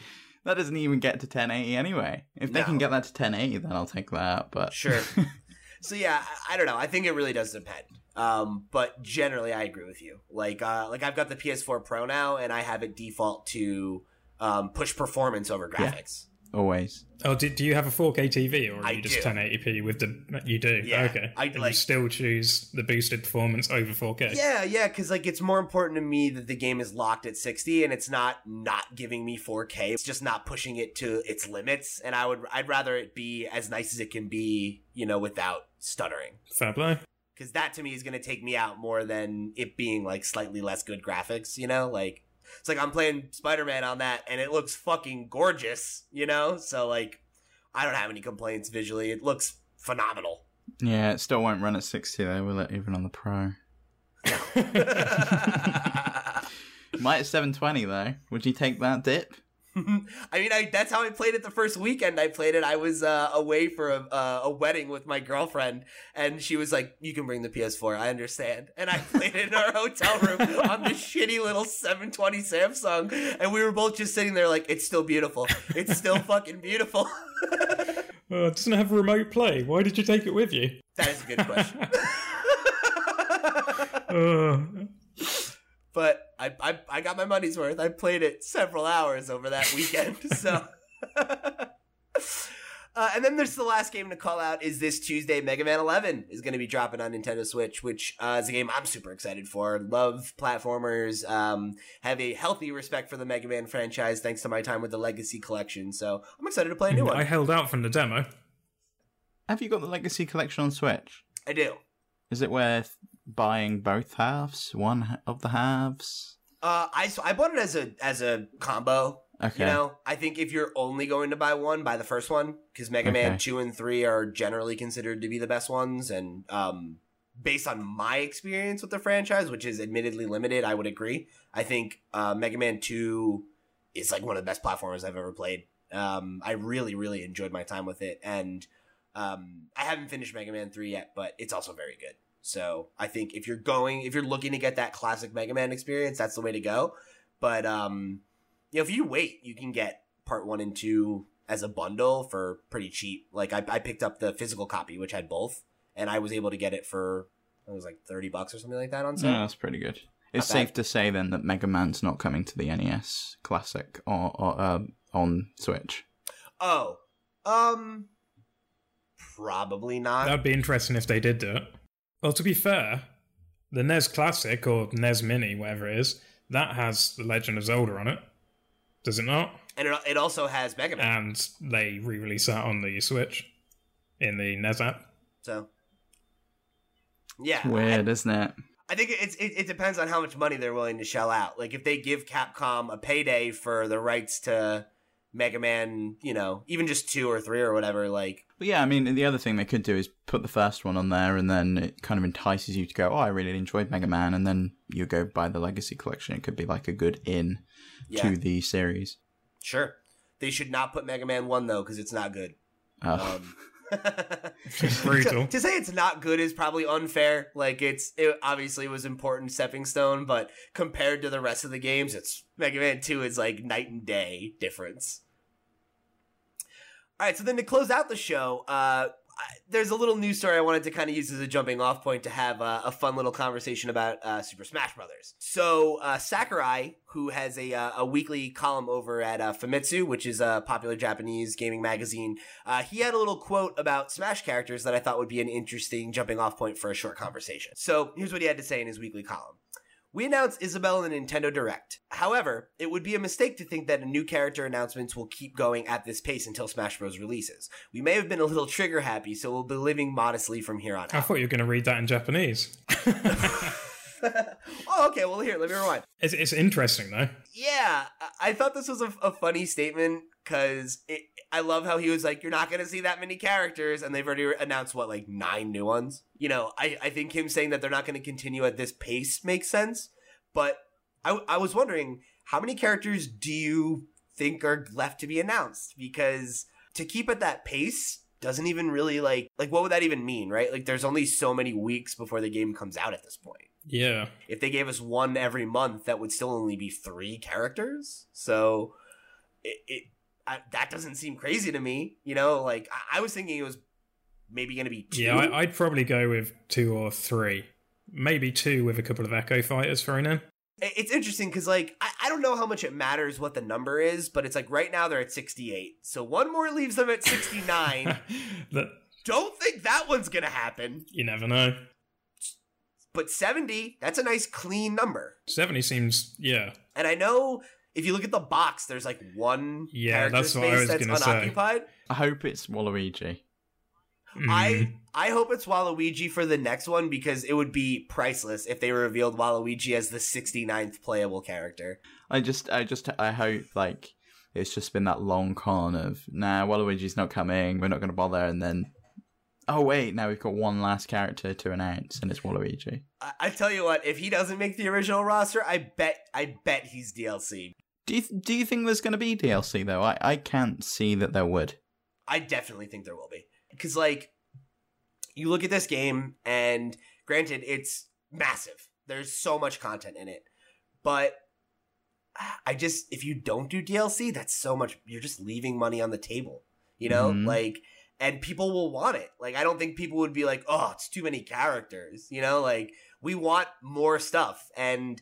that doesn't even get to 1080 anyway. If they No. can get that to 1080, then I'll take that. But Sure. So yeah, I, I don't know. I think it really does depend. Um, but generally, I agree with you. Like, uh, like I've got the PS4 Pro now, and I have it default to um, push performance over Yeah. graphics. always. Oh, do, do you have a 4K TV or are I you just do. 1080p with the? You do. Yeah, okay. I And like- you still choose the boosted performance over 4K. Yeah, yeah, because like it's more important to me that the game is locked at 60 and it's not not giving me 4K. It's just not pushing it to its limits, and I would I'd rather it be as nice as it can be, you know, without stuttering. Fair play. Because that to me is going to take me out more than it being like slightly less good graphics. You know, like it's like I'm playing Spider Man on that, and it looks fucking gorgeous. You know, so like I don't have any complaints visually. It looks phenomenal. Yeah, it still won't run at 60 though, will it? Even on the Pro. Might at 720 though. Would you take that dip? I mean, I, that's how I played it the first weekend I played it. I was uh, away for a, uh, a wedding with my girlfriend, and she was like, "You can bring the PS4. I understand." And I played it in our hotel room on the shitty little 720 Samsung, and we were both just sitting there like, "It's still beautiful. It's still fucking beautiful." Uh, it doesn't have a remote play. Why did you take it with you? that is a good question. But I, I I got my money's worth. I played it several hours over that weekend. So, uh, and then there's the last game to call out is this Tuesday. Mega Man 11 is going to be dropping on Nintendo Switch, which uh, is a game I'm super excited for. Love platformers. Um, have a healthy respect for the Mega Man franchise thanks to my time with the Legacy Collection. So I'm excited to play a new one. I held out from the demo. Have you got the Legacy Collection on Switch? I do. Is it worth buying both halves? One of the halves? Uh, I so I bought it as a as a combo. Okay. You know, I think if you're only going to buy one, buy the first one because Mega Man two and three are generally considered to be the best ones, and um, based on my experience with the franchise, which is admittedly limited, I would agree. I think uh, Mega Man two is like one of the best platformers I've ever played. Um, I really, really enjoyed my time with it, and um, I haven't finished Mega Man three yet, but it's also very good. So I think if you're going, if you're looking to get that classic Mega Man experience, that's the way to go. But um, you know, if you wait, you can get part one and two as a bundle for pretty cheap. Like I, I picked up the physical copy, which had both, and I was able to get it for it was like thirty bucks or something like that on sale. Yeah, that's pretty good. It's Not safe to say then that Mega Man's not coming to the NES Classic or, or uh, on Switch. Oh, um, probably not. That'd be interesting if they did do it. Well, to be fair, the NES Classic or NES Mini, whatever it is, that has The Legend of Zelda on it. Does it not? and it, it also has Mega Man. And they re-release that on the Switch in the NES app. So yeah, I- Weird, isn't it? I think it's it, it depends on how much money they're willing to shell out. Like if they give Capcom a payday for the rights to Mega Man, you know, even just two or three or whatever, like But yeah, I mean, the other thing they could do is put the first one on there, and then it kind of entices you to go, "Oh, I really enjoyed Mega Man," and then you go buy the Legacy Collection. It could be like a good in yeah, to the series. sure. They should not put Mega Man one though because it's not good. Oh. Um, to, to say it's not good is probably unfair. Like it's it obviously was important stepping stone, but compared to the rest of the games, it's Mega Man Two is like night and day difference. All right, so then to close out the show, uh, there's a little news story I wanted to kind of use as a jumping off point to have uh, a fun little conversation about uh, Super Smash Brothers. So uh, Sakurai, who has a uh, a weekly column over at Famitsu, which is a popular Japanese gaming magazine, he had a little quote about Smash characters that I thought would be an interesting jumping off point for a short conversation. So here's what he had to say in his weekly column. We announced Isabelle in a Nintendo Direct. However, it would be a mistake to think that a new character announcements will keep going at this pace until Smash Bros. releases. We may have been a little trigger happy, so we'll be living modestly from here on out. I thought you were going to read that in Japanese. oh, okay, well, here, let me rewind. It's, it's interesting, though. Yeah, I- thought this was a, a funny statement because I love how he was like, "You're not going to see that many characters," and they've already announced what like nine new ones. You know, I I think him saying that they're not going to continue at this pace makes sense, but I I was wondering how many characters do you think are left to be announced because to keep at that pace doesn't even really like like what would that even mean right like there's only so many weeks before the game comes out at this point Yeah. if they gave us one every month, that would still only be three characters. So it, it I, that doesn't seem crazy to me. You know, like I, I was thinking it was maybe going to be two. Yeah, I, I'd probably go with two or three. Maybe two with a couple of Echo Fighters thrown in. It- it's interesting because like I, I don't know how much it matters what the number is, but it's like right now they're at 68. So one more leaves them at 69. that don't think that one's going to happen. you never know. But 70, that's a nice clean number. 70 seems yeah. And I know if you look at the box, there's like one Yeah, character that's what I space was that's gonna say. unoccupied. I hope it's Waluigi. I Mm. I hope it's Waluigi for the next one because it would be priceless if they revealed Waluigi as the 69th playable character. I just, I just, I hope like it's just been that long con of nah, Waluigi's not coming. We're not going to bother, and then oh wait, now we've got one last character to announce, and it's Waluigi. I, I tell you what, if he doesn't make the original roster, I bet I bet he's DLC. Do you do you think there's going to be DLC though? I I can't see that there would. I definitely think there will be. Because, like, you look at this game, and granted, it's massive. There's so much content in it. But I just, if you don't do DLC, that's so much, you're just leaving money on the table. You know? Mhm. Like, and people will want it. Like, I don't think people would be like, oh, it's too many characters. You know? Like, we want more stuff. And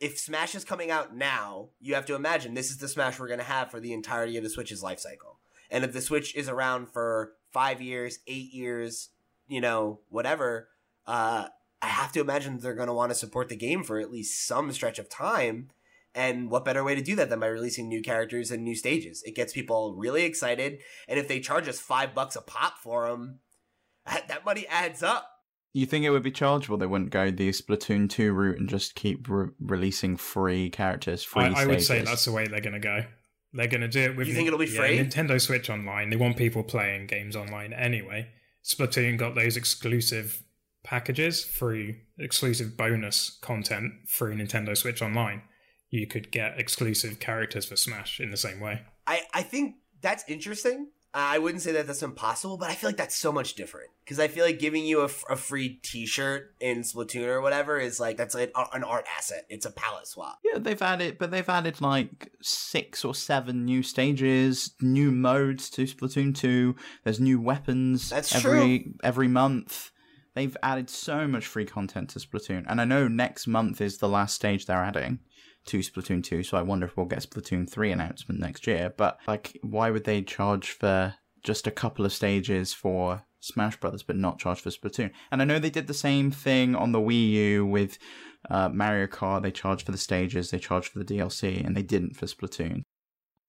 if Smash is coming out now, you have to imagine this is the Smash we're going to have for the entirety of the Switch's life cycle. And if the Switch is around for five years, eight years, you know, whatever, uh, I have to imagine they're going to want to support the game for at least some stretch of time. And what better way to do that than by releasing new characters and new stages? It gets people really excited. And if they charge us five bucks a pop for them, that money adds up. You think it would be chargeable? They wouldn't go the Splatoon 2 route and just keep re- releasing free characters, free I, I would say that's the way they're going to go. They're going to do it with You think it'll be yeah, free? Nintendo Switch Online. They want people playing games online anyway. Splatoon got those exclusive packages through exclusive bonus content through Nintendo Switch Online. You could get exclusive characters for Smash in the same way. I, I think that's interesting. I wouldn't say that that's impossible, but I feel like that's so much different because I feel like giving you a, f- a free T-shirt in Splatoon or whatever is like that's like an art asset. It's a palette swap. Yeah, they've added, but they've added like six or seven new stages, new modes to Splatoon 2. There's new weapons That's every every month. They've added so much free content to Splatoon, and I know next month is the last stage they're adding to Splatoon 2. So I wonder if we'll get Splatoon 3 announcement next year. But like, why would they charge for just a couple of stages for Smash Brothers, but not charge for Splatoon? And I know they did the same thing on the Wii U with uh, Mario Kart. They charged for the stages, they charged for the DLC, and they didn't for Splatoon.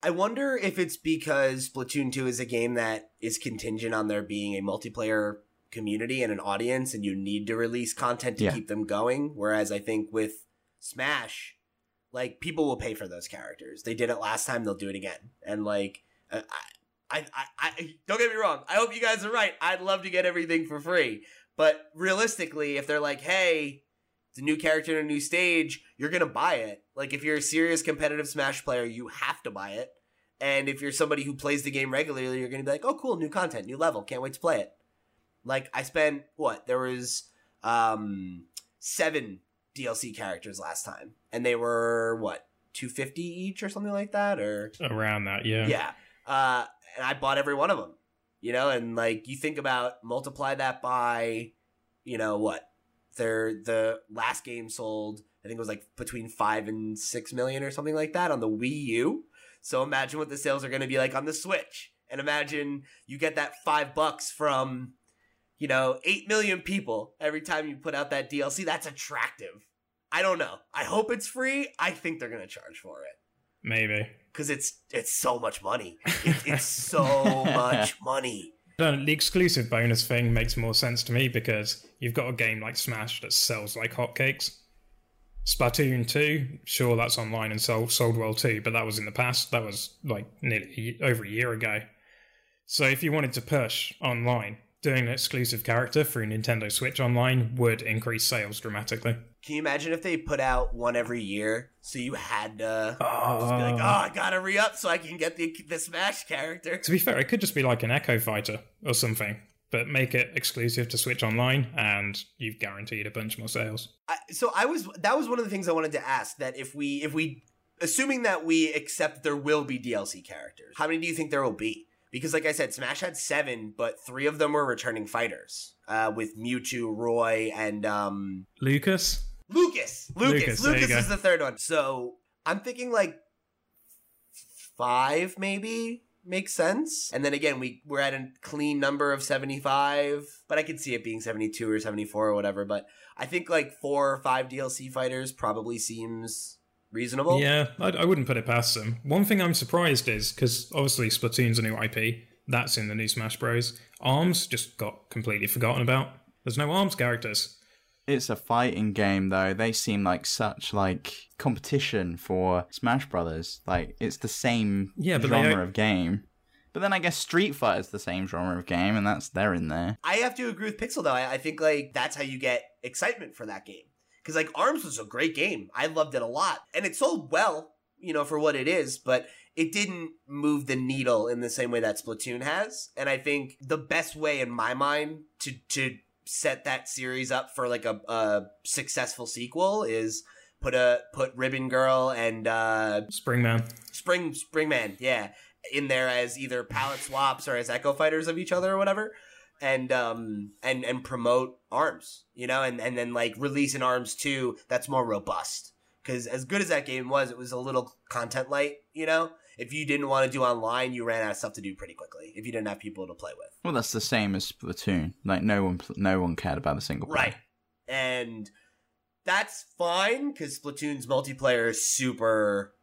I wonder if it's because Splatoon 2 is a game that is contingent on there being a multiplayer community and an audience, and you need to release content to Yeah. keep them going. Whereas I think with Smash, like people will pay for those characters. They did it last time; they'll do it again. And like, uh, I, I, I, I don't get me wrong. I hope you guys are right. I'd love to get everything for free, but realistically, if they're like, hey. It's a new character and a new stage. You're gonna buy it. Like if you're a serious competitive Smash player, you have to buy it. And if you're somebody who plays the game regularly, you're to be like, "Oh, cool, new content, new level, can't wait to play it." Like I spent what there was um seven DLC characters last time, and they were what two fifty each or something like that, or Around that, yeah. yeah. Uh, and I bought every one of them, you know. And like you think about multiply that by, you know what? Their the last game sold, I think it was like between five and six million or something like that on the Wii U. So imagine what the sales are going to be like on the Switch, and imagine you get that five bucks from, you know, eight million people every time you put out that DLC. That's attractive. I don't know. I hope it's free. I think they're going to charge for it Maybe. because it's it's so much money. It, it's so much money. No, the exclusive bonus thing makes more sense to me because you've got a game like Smash that sells like hotcakes. Splatoon 2, sure, that's online and sold, sold well too, but that was in the past. That was like nearly over a year ago. So if you wanted to push online, doing an exclusive character through Nintendo Switch Online would increase sales dramatically. Can you imagine if they put out one every year, so you had to just be like, Oh. "Oh, I gotta re up so I can get the the Smash character." To be fair, it could just be like an Echo Fighter or something, but make it exclusive to Switch Online and you've guaranteed a bunch more sales. I, so I was that was one of the things I wanted to ask. That if we if we assuming that we accept there will be DLC characters, how many do you think there will be? Because like I said, Smash had seven, but three of them were returning fighters, uh, with Mewtwo, Roy, and um, Lucas? Lucas. Lucas. Lucas, Lucas is the third one. So I'm thinking like five, maybe makes sense. And then again, we we're at a clean number of 75, but I could see it being 72 or 74 or whatever. But I think like four or five DLC fighters probably seems reasonable. Yeah, I, I wouldn't put it past them. One thing I'm surprised is because obviously Splatoon's a new IP. That's in the new Smash Bros. Arms just got completely forgotten about. There's no Arms characters. It's a fighting game though. They seem like such like competition for Smash Brothers. Like it's the same Yeah, but they genre of game. But then I guess Street Fighter's the same genre of game, and that's they're in there. I have to agree with Pixel though. I, I think like that's how you get excitement for that game. Because like Arms was a great game. I loved it a lot, and it sold well, you know, for what it is. But it didn't move the needle in the same way that Splatoon has. And I think the best way, in my mind, to to set that series up for like a, a successful sequel is put a put Ribbon Girl and uh, Springman. Spring Springman, yeah, in there as either palette swaps or as echo fighters of each other or whatever, and um and and promote arms, you know, and and then like release an arms two that's more robust. Because as good as that game was, it was a little content light, you know. If you didn't want to do online, you ran out of stuff to do pretty quickly. If you didn't have people to play with, Well, that's the same as Splatoon. Like no one, no one cared about the single player. right? And that's fine because Splatoon's multiplayer is super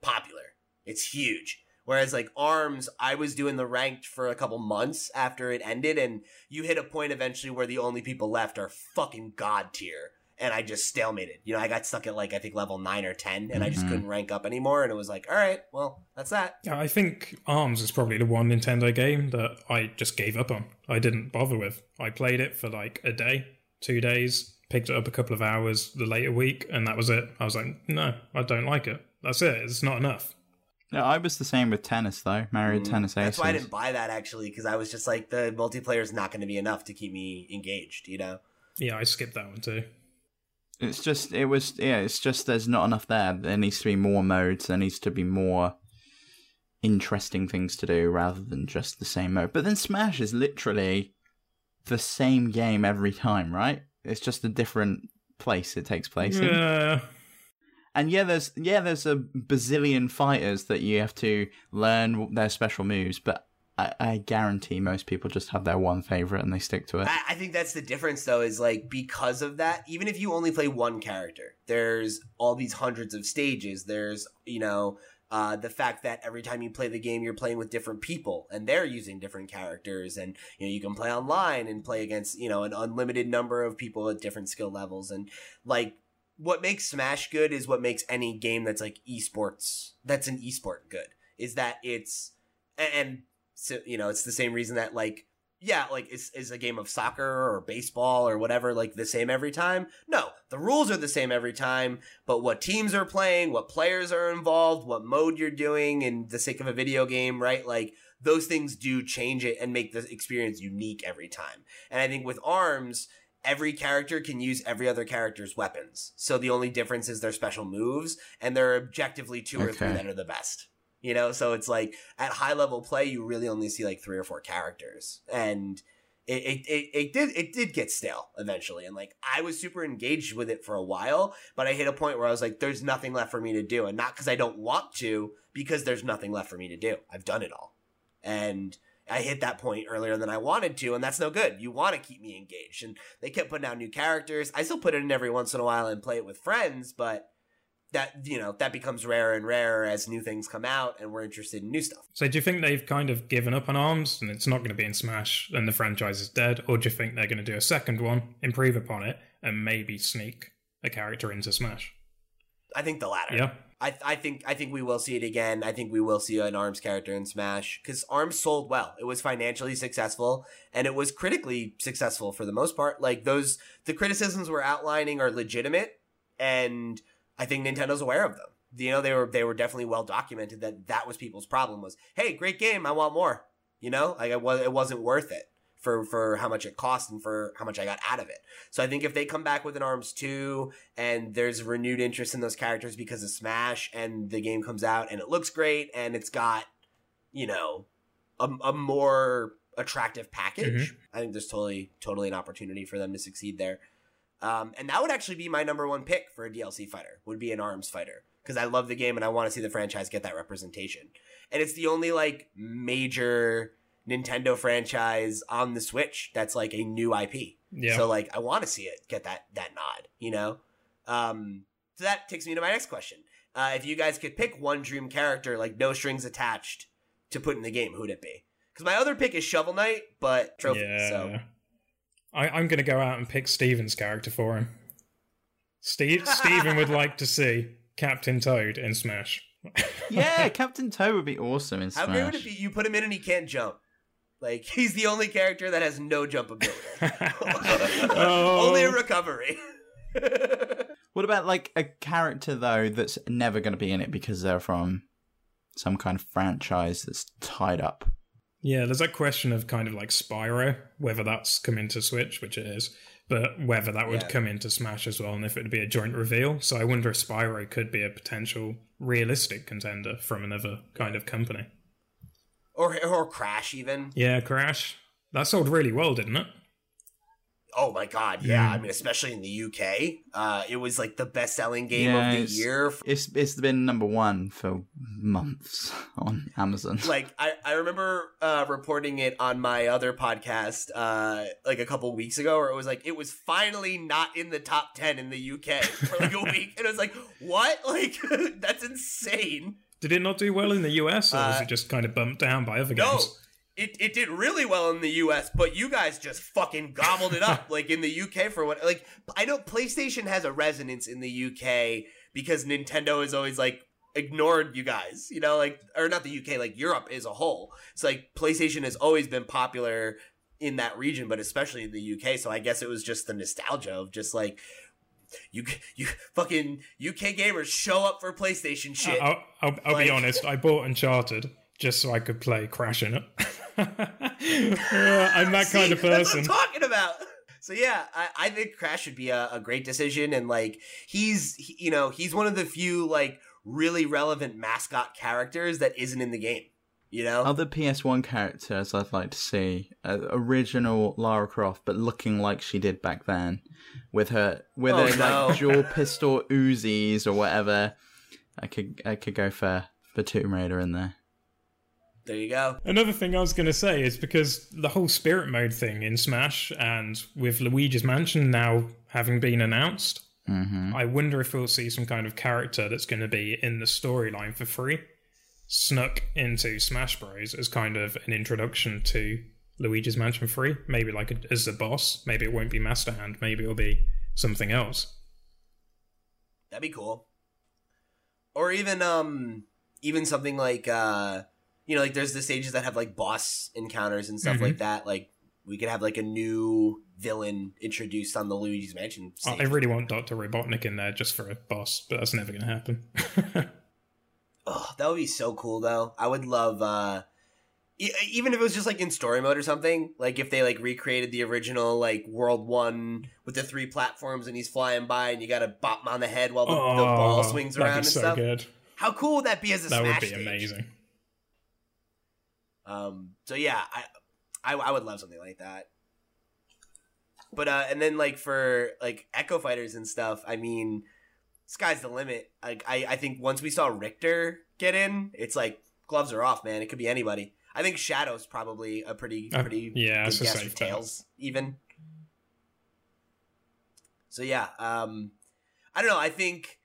popular. It's huge. Whereas like Arms, I was doing the ranked for a couple months after it ended, and you hit a point eventually where the only people left are fucking god tier. And I just stalemated. You know, I got stuck at like I think level nine or ten, and I just Mhm. couldn't rank up anymore. And it was like, all right, well, that's that. Yeah, I think Arms is probably the one Nintendo game that I just gave up on. I didn't bother with. I played it for like a day, two days, picked it up a couple of hours the later week, and that was it. I was like, no, I don't like it. That's it. It's not enough. No, I was the same with tennis though. Mario Tennis Aces. Mm, That's why I didn't buy that actually, because I was just like, the multiplayer is not going to be enough to keep me engaged. You know. Yeah, I skipped that one too. It's just it was yeah. It's just there's not enough there. There needs to be more modes. There needs to be more interesting things to do rather than just the same mode. But then Smash is literally the same game every time, right? It's just a different place it takes place in. And yeah, there's yeah, there's a bazillion fighters that you have to learn their special moves, but I, I guarantee most people just have their one favorite and they stick to it. I, I think that's the difference, though, is like because of that, even if you only play one character, there's all these hundreds of stages. There's, you know, uh, the fact that every time you play the game, you're playing with different people and they're using different characters. And, you know, you can play online and play against, you know, an unlimited number of people at different skill levels. And like, what makes Smash good is what makes any game that's like esports, that's an esport good, is that it's, and, so, you know, it's the same reason that like, yeah, like is is a game of soccer or baseball or whatever like the same every time? No, the rules are the same every time, but what teams are playing, what players are involved, what mode you're doing in the sake of a video game, right? Like those things do change it and make the experience unique every time. And I think with arms, every character can use every other character's weapons. So the only difference is their special moves and there are objectively two or three that are the best. You know, so it's like at high level play, you really only see like three or four characters, and it it, it, it did it did get stale eventually. And like I was super engaged with it for a while, but I hit a point where I was like, "There's nothing left for me to do," and not because I don't want to, because there's nothing left for me to do. I've done it all, and I hit that point earlier than I wanted to, and that's no good. You want to keep me engaged, and they kept putting out new characters. I still put it in every once in a while and play it with friends, but that you know that becomes rarer and rarer as new things come out and we're interested in new stuff. So do you think they've kind of given up on Arms and it's not going to be in Smash and the franchise is dead, or do you think they're going to do a second one, improve upon it, and maybe sneak a character into Smash? I think the latter. Yeah. I, I think I think we will see it again. I think we will see an Arms character in Smash because Arms sold well. It was financially successful and it was critically successful for the most part. Like those, the criticisms we're outlining are legitimate, and I think Nintendo's aware of them. You know, they were they were definitely well documented that that was people's problem was, hey, great game, I want more. You know, like it was it wasn't worth it for for how much it cost and for how much I got out of it. So I think if they come back with an Arms 2 and there's renewed interest in those characters because of Smash and the game comes out and it looks great and it's got, you know, a, a more attractive package, I think there's totally, totally an opportunity for them to succeed there. Um, and that would actually be my number one pick for a DLC fighter, would be an Arms fighter. because I love the game and I want to see the franchise get that representation. And it's the only like major Nintendo franchise on the Switch that's like a new IP. Yeah. So like I want to see it get that that nod, you know. Um, so that takes me to my next question. Uh, if you guys could pick one dream character, like no strings attached, to put in the game, who'd it be? Because my other pick is Shovel Knight, but trophy. yeah. So I, I'm going to go out and pick Steven's character for him. Steve, Steven would like to see Captain Toad in Smash. Yeah, Captain Toad would be awesome in Smash. how Smash. great would it be? You put him in and he can't jump. Like he's the only character that has no jump ability, Oh. only a oh. recovery. What about like a character though that's never going to be in it because they're from some kind of franchise that's tied up? Yeah, there's that question of kind of like Spyro, whether that's come into Switch, which it is, but whether that would Yeah. come into Smash as well, and if it would be a joint reveal. So I wonder if Spyro could be a potential realistic contender from another kind of company. Or or Crash even. Yeah, Crash. That sold really well, didn't it? Oh my god, yeah. Mm. I mean, especially in the UK, uh, it was like the best selling game Yeah, of the it's- year. It's it's been number one for months on Amazon. Like I, I remember uh, reporting it on my other podcast uh, like a couple weeks ago, where it was like it was finally not in the top ten in the UK for like a week, and it was like, what? Like that's insane. Did it not do well in the US, or was Uh, it just kind of bumped down by other No, games? No, it, it did really well in the US, but you guys just fucking gobbled it up like in the UK for what like I know PlayStation has a resonance in the UK because Nintendo has always like ignored you guys, you know, like or not the UK, like Europe as a whole. It's like PlayStation has always been popular in that region, but especially in the UK. So I guess it was just the nostalgia of just like you you fucking UK gamers show up for PlayStation shit. I'll, I'll, I'll Like- be honest. I bought Uncharted just so I could play Crash in it. I'm that kind of person. That's what I'm talking about. So yeah, I, I think Crash should be a, a great decision, and like he's he- you know he's one of the few like really relevant mascot characters that isn't in the game. You know, Other PS1 characters I'd like to see uh, original Lara Croft, but looking like she did back then, with her with Oh, her no. like dual pistol Uzis or whatever. I could I could go for for Tomb Raider in there. there you go. Another thing I was going to say is because the whole spirit mode thing in Smash and with Luigi's Mansion now having been announced, hmm I wonder if we'll see some kind of character that's going to be in the storyline for free, snuck into Smash Bros. as kind of an introduction to Luigi's Mansion 3. Maybe like a, as a boss. Maybe it won't be Master Hand. Maybe it'll be something else. That'd be cool. Or even um even something like uh you know like there's the stages that have like boss encounters and stuff Mhm. like that. Like we could have like a new villain introduced on the Luigi's Mansion. I Stage. I really want Dr. Robotnik in there just for a boss, but that's never going to happen. Oh, that would be so cool though. I would love uh even if it was just like in story mode or something, like if they like recreated the original like World 1 with the three platforms and he's flying by and you got to bop him on the head while the, the ball swings Oh, around and so stuff. good. How cool would that be as a That would be stage? amazing. Um so yeah, I, I I would love something like that. But uh and then like for like Echo Fighters and stuff, I mean sky's the limit. Like I, I think once we saw Richter get in, it's like gloves are off, man. It could be anybody. I think Shadow's probably a pretty Uh, pretty yeah, good guess bet. Tails even. So yeah, um I don't know, I think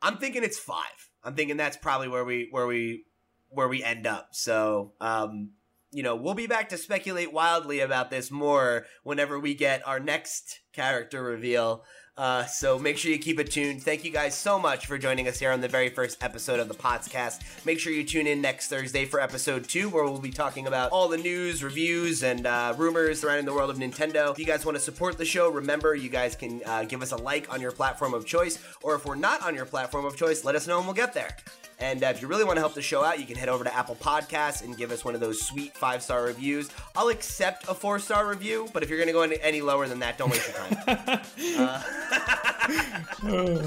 I'm thinking it's 5. I'm thinking that's probably where we where we where we end up. So, um you know, we'll be back to speculate wildly about this more whenever we get our next character reveal. Uh, so make sure you keep it tuned. Thank you guys so much for joining us here on the very first episode of the podcast. Make sure you tune in next Thursday for episode two, where we'll be talking about all the news, reviews, and uh, rumors surrounding the world of Nintendo. If you guys want to support the show, remember you guys can uh, give us a like on your platform of choice, or if we're not on your platform of choice, let us know and we'll get there. And uh, if you really want to help the show out, you can head over to Apple Podcasts and give us one of those sweet five star reviews. I'll accept a four star review, but if you're going to go any, any lower than that, don't waste your time. Uh,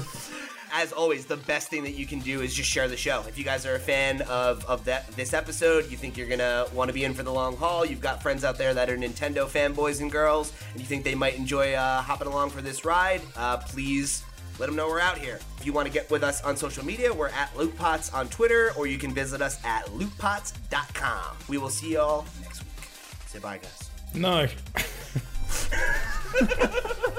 as always, the best thing that you can do is just share the show. If you guys are a fan of, of that this episode, you think you're gonna want to be in for the long haul, you've got friends out there that are Nintendo fanboys and girls, and you think they might enjoy uh, hopping along for this ride, uh, please let them know we're out here. If you want to get with us on social media, we're at LootPots on Twitter, or you can visit us at lootpots.com. We will see y'all next week. Say bye, guys. No.